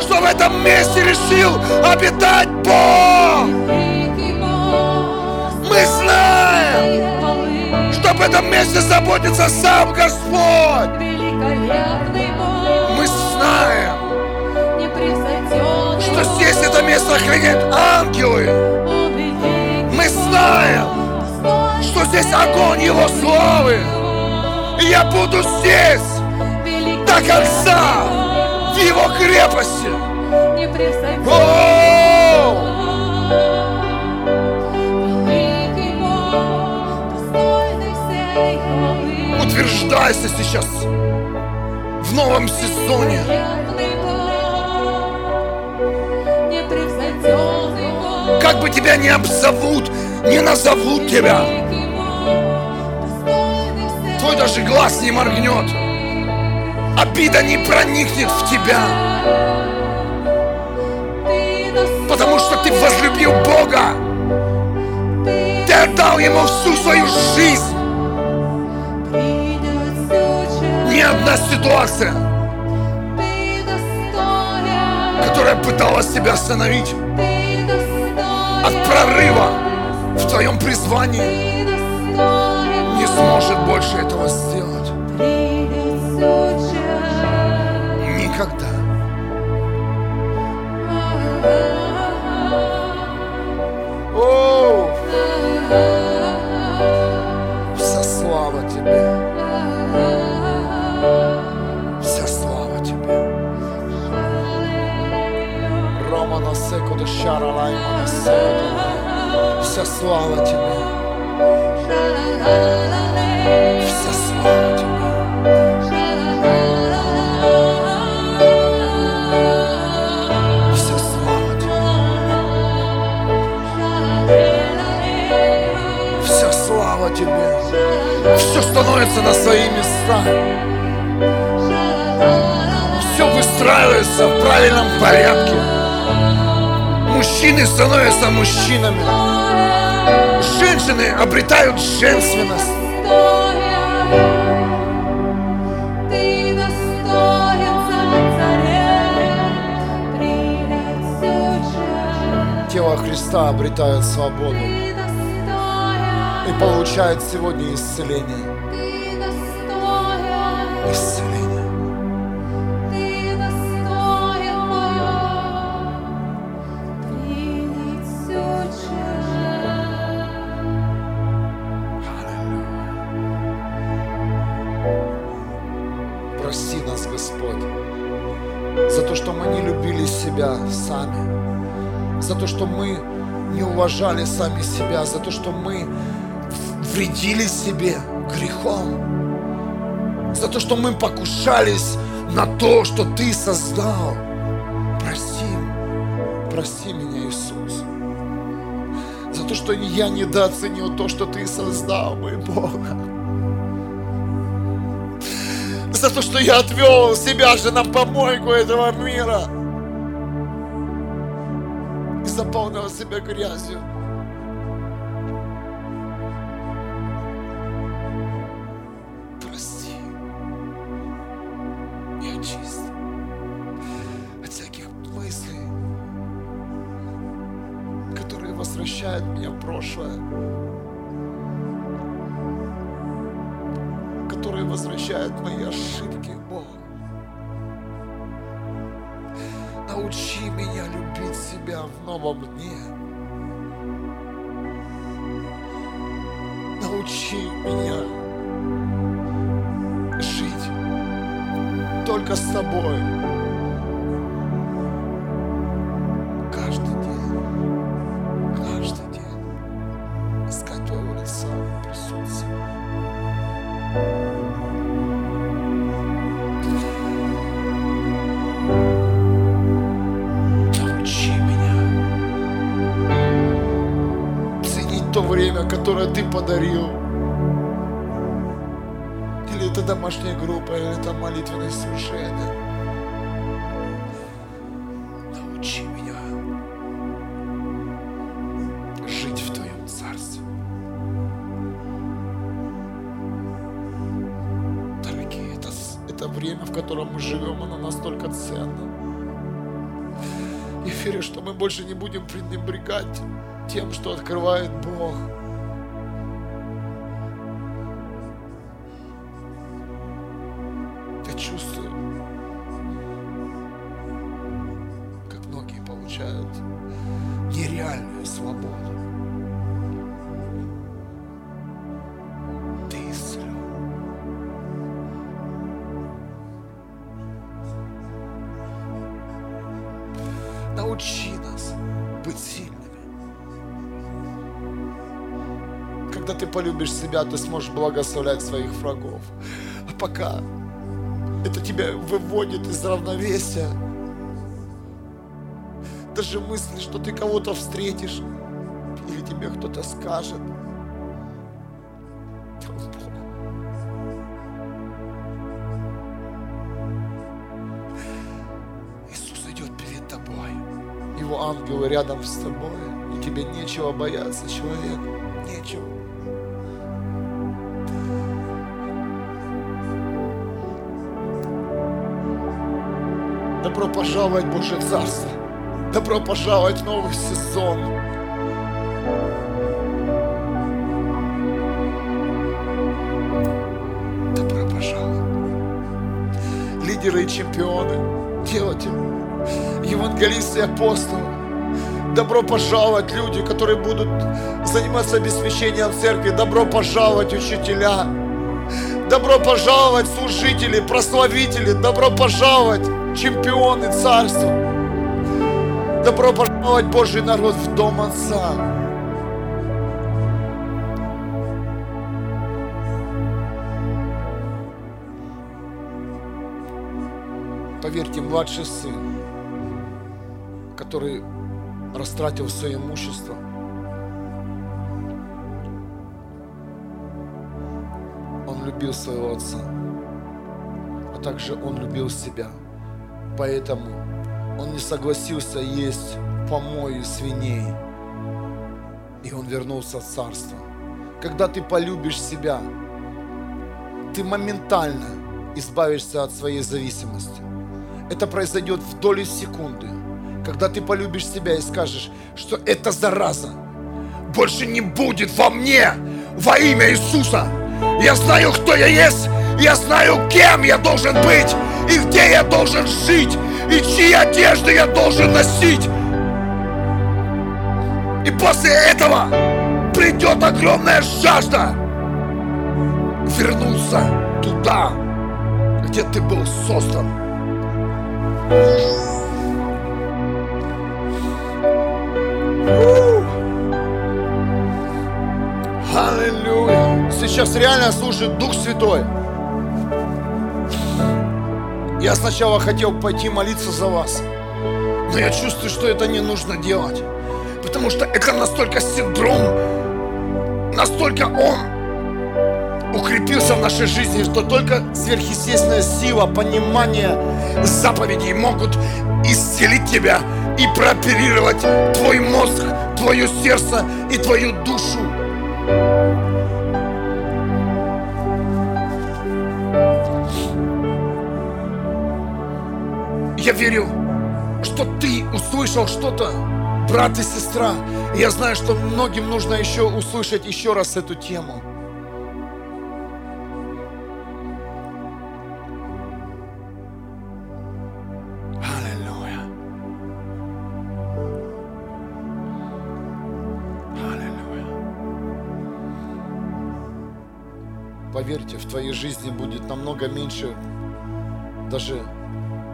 что в этом месте решил обитать Бог. Мы знаем, что в этом месте заботится сам Господь. Мы знаем, что здесь это место охраняют ангелы. Мы знаем, что здесь огонь Его славы. И я буду здесь до конца в Его крепости. не. Утверждайся сейчас в новом сезоне. Как бы тебя не обзовут, не назовут тебя. Твой даже глаз не моргнет. Обида не проникнет в тебя. Потому что ты возлюбил Бога. ты отдал Ему всю свою жизнь. Ни одна ситуация, которая пыталась тебя остановить от прорыва в твоем призвании, не сможет больше этого сделать. Никогда. О, вся слава тебе. Вся слава тебе. Романа секу до шара лаймана секу. Вся слава тебе. Вся слава тебе. Становится на свои места. Все выстраивается в правильном порядке. Мужчины становятся мужчинами. Женщины обретают женственность. Тело Христа обретает свободу и получает сегодня исцеление. Прости нас, Господь, за то, что мы не любили себя сами, за то, что мы не уважали сами себя, за то, что мы вредили себе грехом, за то, что мы покушались на то, что Ты создал. Прости, прости меня, Иисус. за то, что я недооценил то, что Ты создал, мой Бог. За то, что я отвел себя же на помойку этого мира и заполнил себя грязью. Больше не будем пренебрегать тем, что открывает Бог. Когда ты полюбишь себя, ты сможешь благословлять своих врагов. А пока это тебя выводит из равновесия, даже мысли, что ты кого-то встретишь, или тебе кто-то скажет. Иисус идет перед тобой. Его ангелы рядом с тобой. И тебе нечего бояться, человек. Нечего. Добро пожаловать, в Божье Царство. Добро пожаловать в новый сезон. Добро пожаловать. Лидеры и чемпионы, делатели, евангелисты и апостолы. Добро пожаловать люди, которые будут заниматься обеспечением церкви. Добро пожаловать учителя. Добро пожаловать служители, прославители. Добро пожаловать чемпионы царства. Добро пожаловать Божий народ в дом Отца. Поверьте, младший сын, который растратил свое имущество, он любил своего отца, а также он любил себя. Поэтому он не согласился есть помои свиней, и он вернулся в царство. Когда ты полюбишь себя, ты моментально избавишься от своей зависимости. Это произойдет в доли секунды, когда ты полюбишь себя и скажешь, что эта зараза больше не будет во мне во имя Иисуса. Я знаю, кто я есть, я знаю, кем я должен быть, и где я должен жить, и чьи одежды я должен носить. И после этого придет огромная жажда вернуться туда, где ты был создан. Аллилуйя! Сейчас реально служит Дух Святой. Я сначала хотел пойти молиться за вас, но я чувствую, что это не нужно делать. Потому что это настолько синдром, настолько он укрепился в нашей жизни, что только сверхъестественная сила, понимание заповедей могут исцелить тебя и прооперировать твой мозг, твое сердце и твою душу. Я верю, что ты услышал что-то, брат и сестра. Я знаю, что многим нужно еще услышать еще раз эту тему. Поверьте, в твоей жизни будет намного меньше даже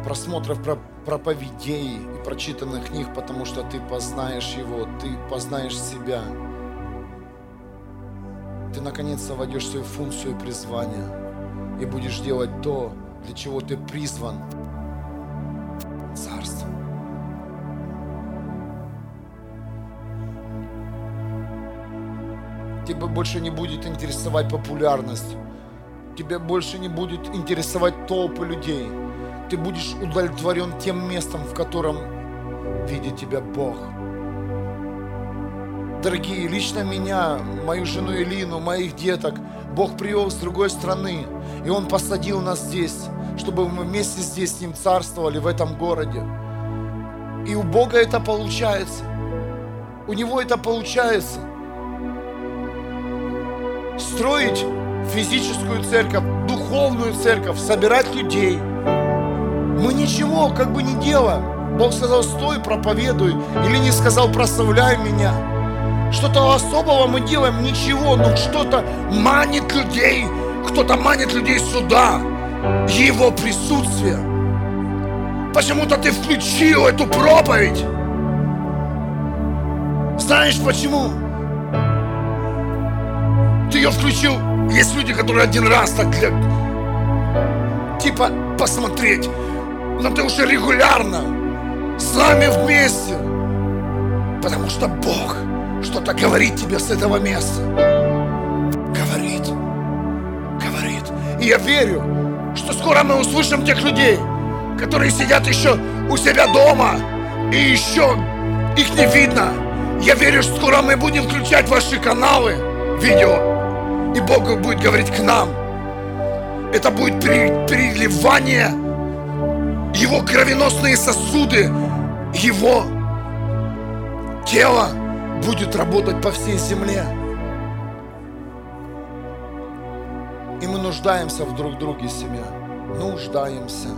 просмотров про- проповедей и прочитанных книг, потому что ты познаешь Его, ты познаешь себя. Ты наконец-то войдешь в свою функцию и призвание и будешь делать то, для чего ты призван царство. Тебя больше не будет интересовать популярность. Тебя больше не будет интересовать толпы людей. Ты будешь удовлетворен тем местом, в котором видит тебя Бог. Дорогие, лично меня, мою жену Элину, моих деток Бог привел с другой страны. И Он посадил нас здесь, чтобы мы вместе здесь с Ним царствовали в этом городе. И у Бога это получается. У Него это получается. Строить физическую церковь, духовную церковь, собирать людей. Мы ничего как бы не делаем. Бог сказал, стой, проповедуй. Или не сказал, прославляй меня. Что-то особого мы делаем, ничего, но что-то манит людей, кто-то манит людей сюда, его присутствие. Почему-то ты включил эту проповедь. Знаешь почему? Ты ее включил. Есть люди, которые один раз так для... Типа посмотреть. Ты уже регулярно с нами вместе. Потому что Бог что-то говорит тебе с этого места. Говорит. Говорит. И я верю, что скоро мы услышим тех людей, которые сидят еще у себя дома, и еще их не видно. Я верю, что скоро мы будем включать ваши каналы, видео, и Бог будет говорить к нам. Это будет пере- переливание Его кровеносные сосуды, Его тело будет работать по всей земле. И мы нуждаемся в друг друге, семья. Нуждаемся.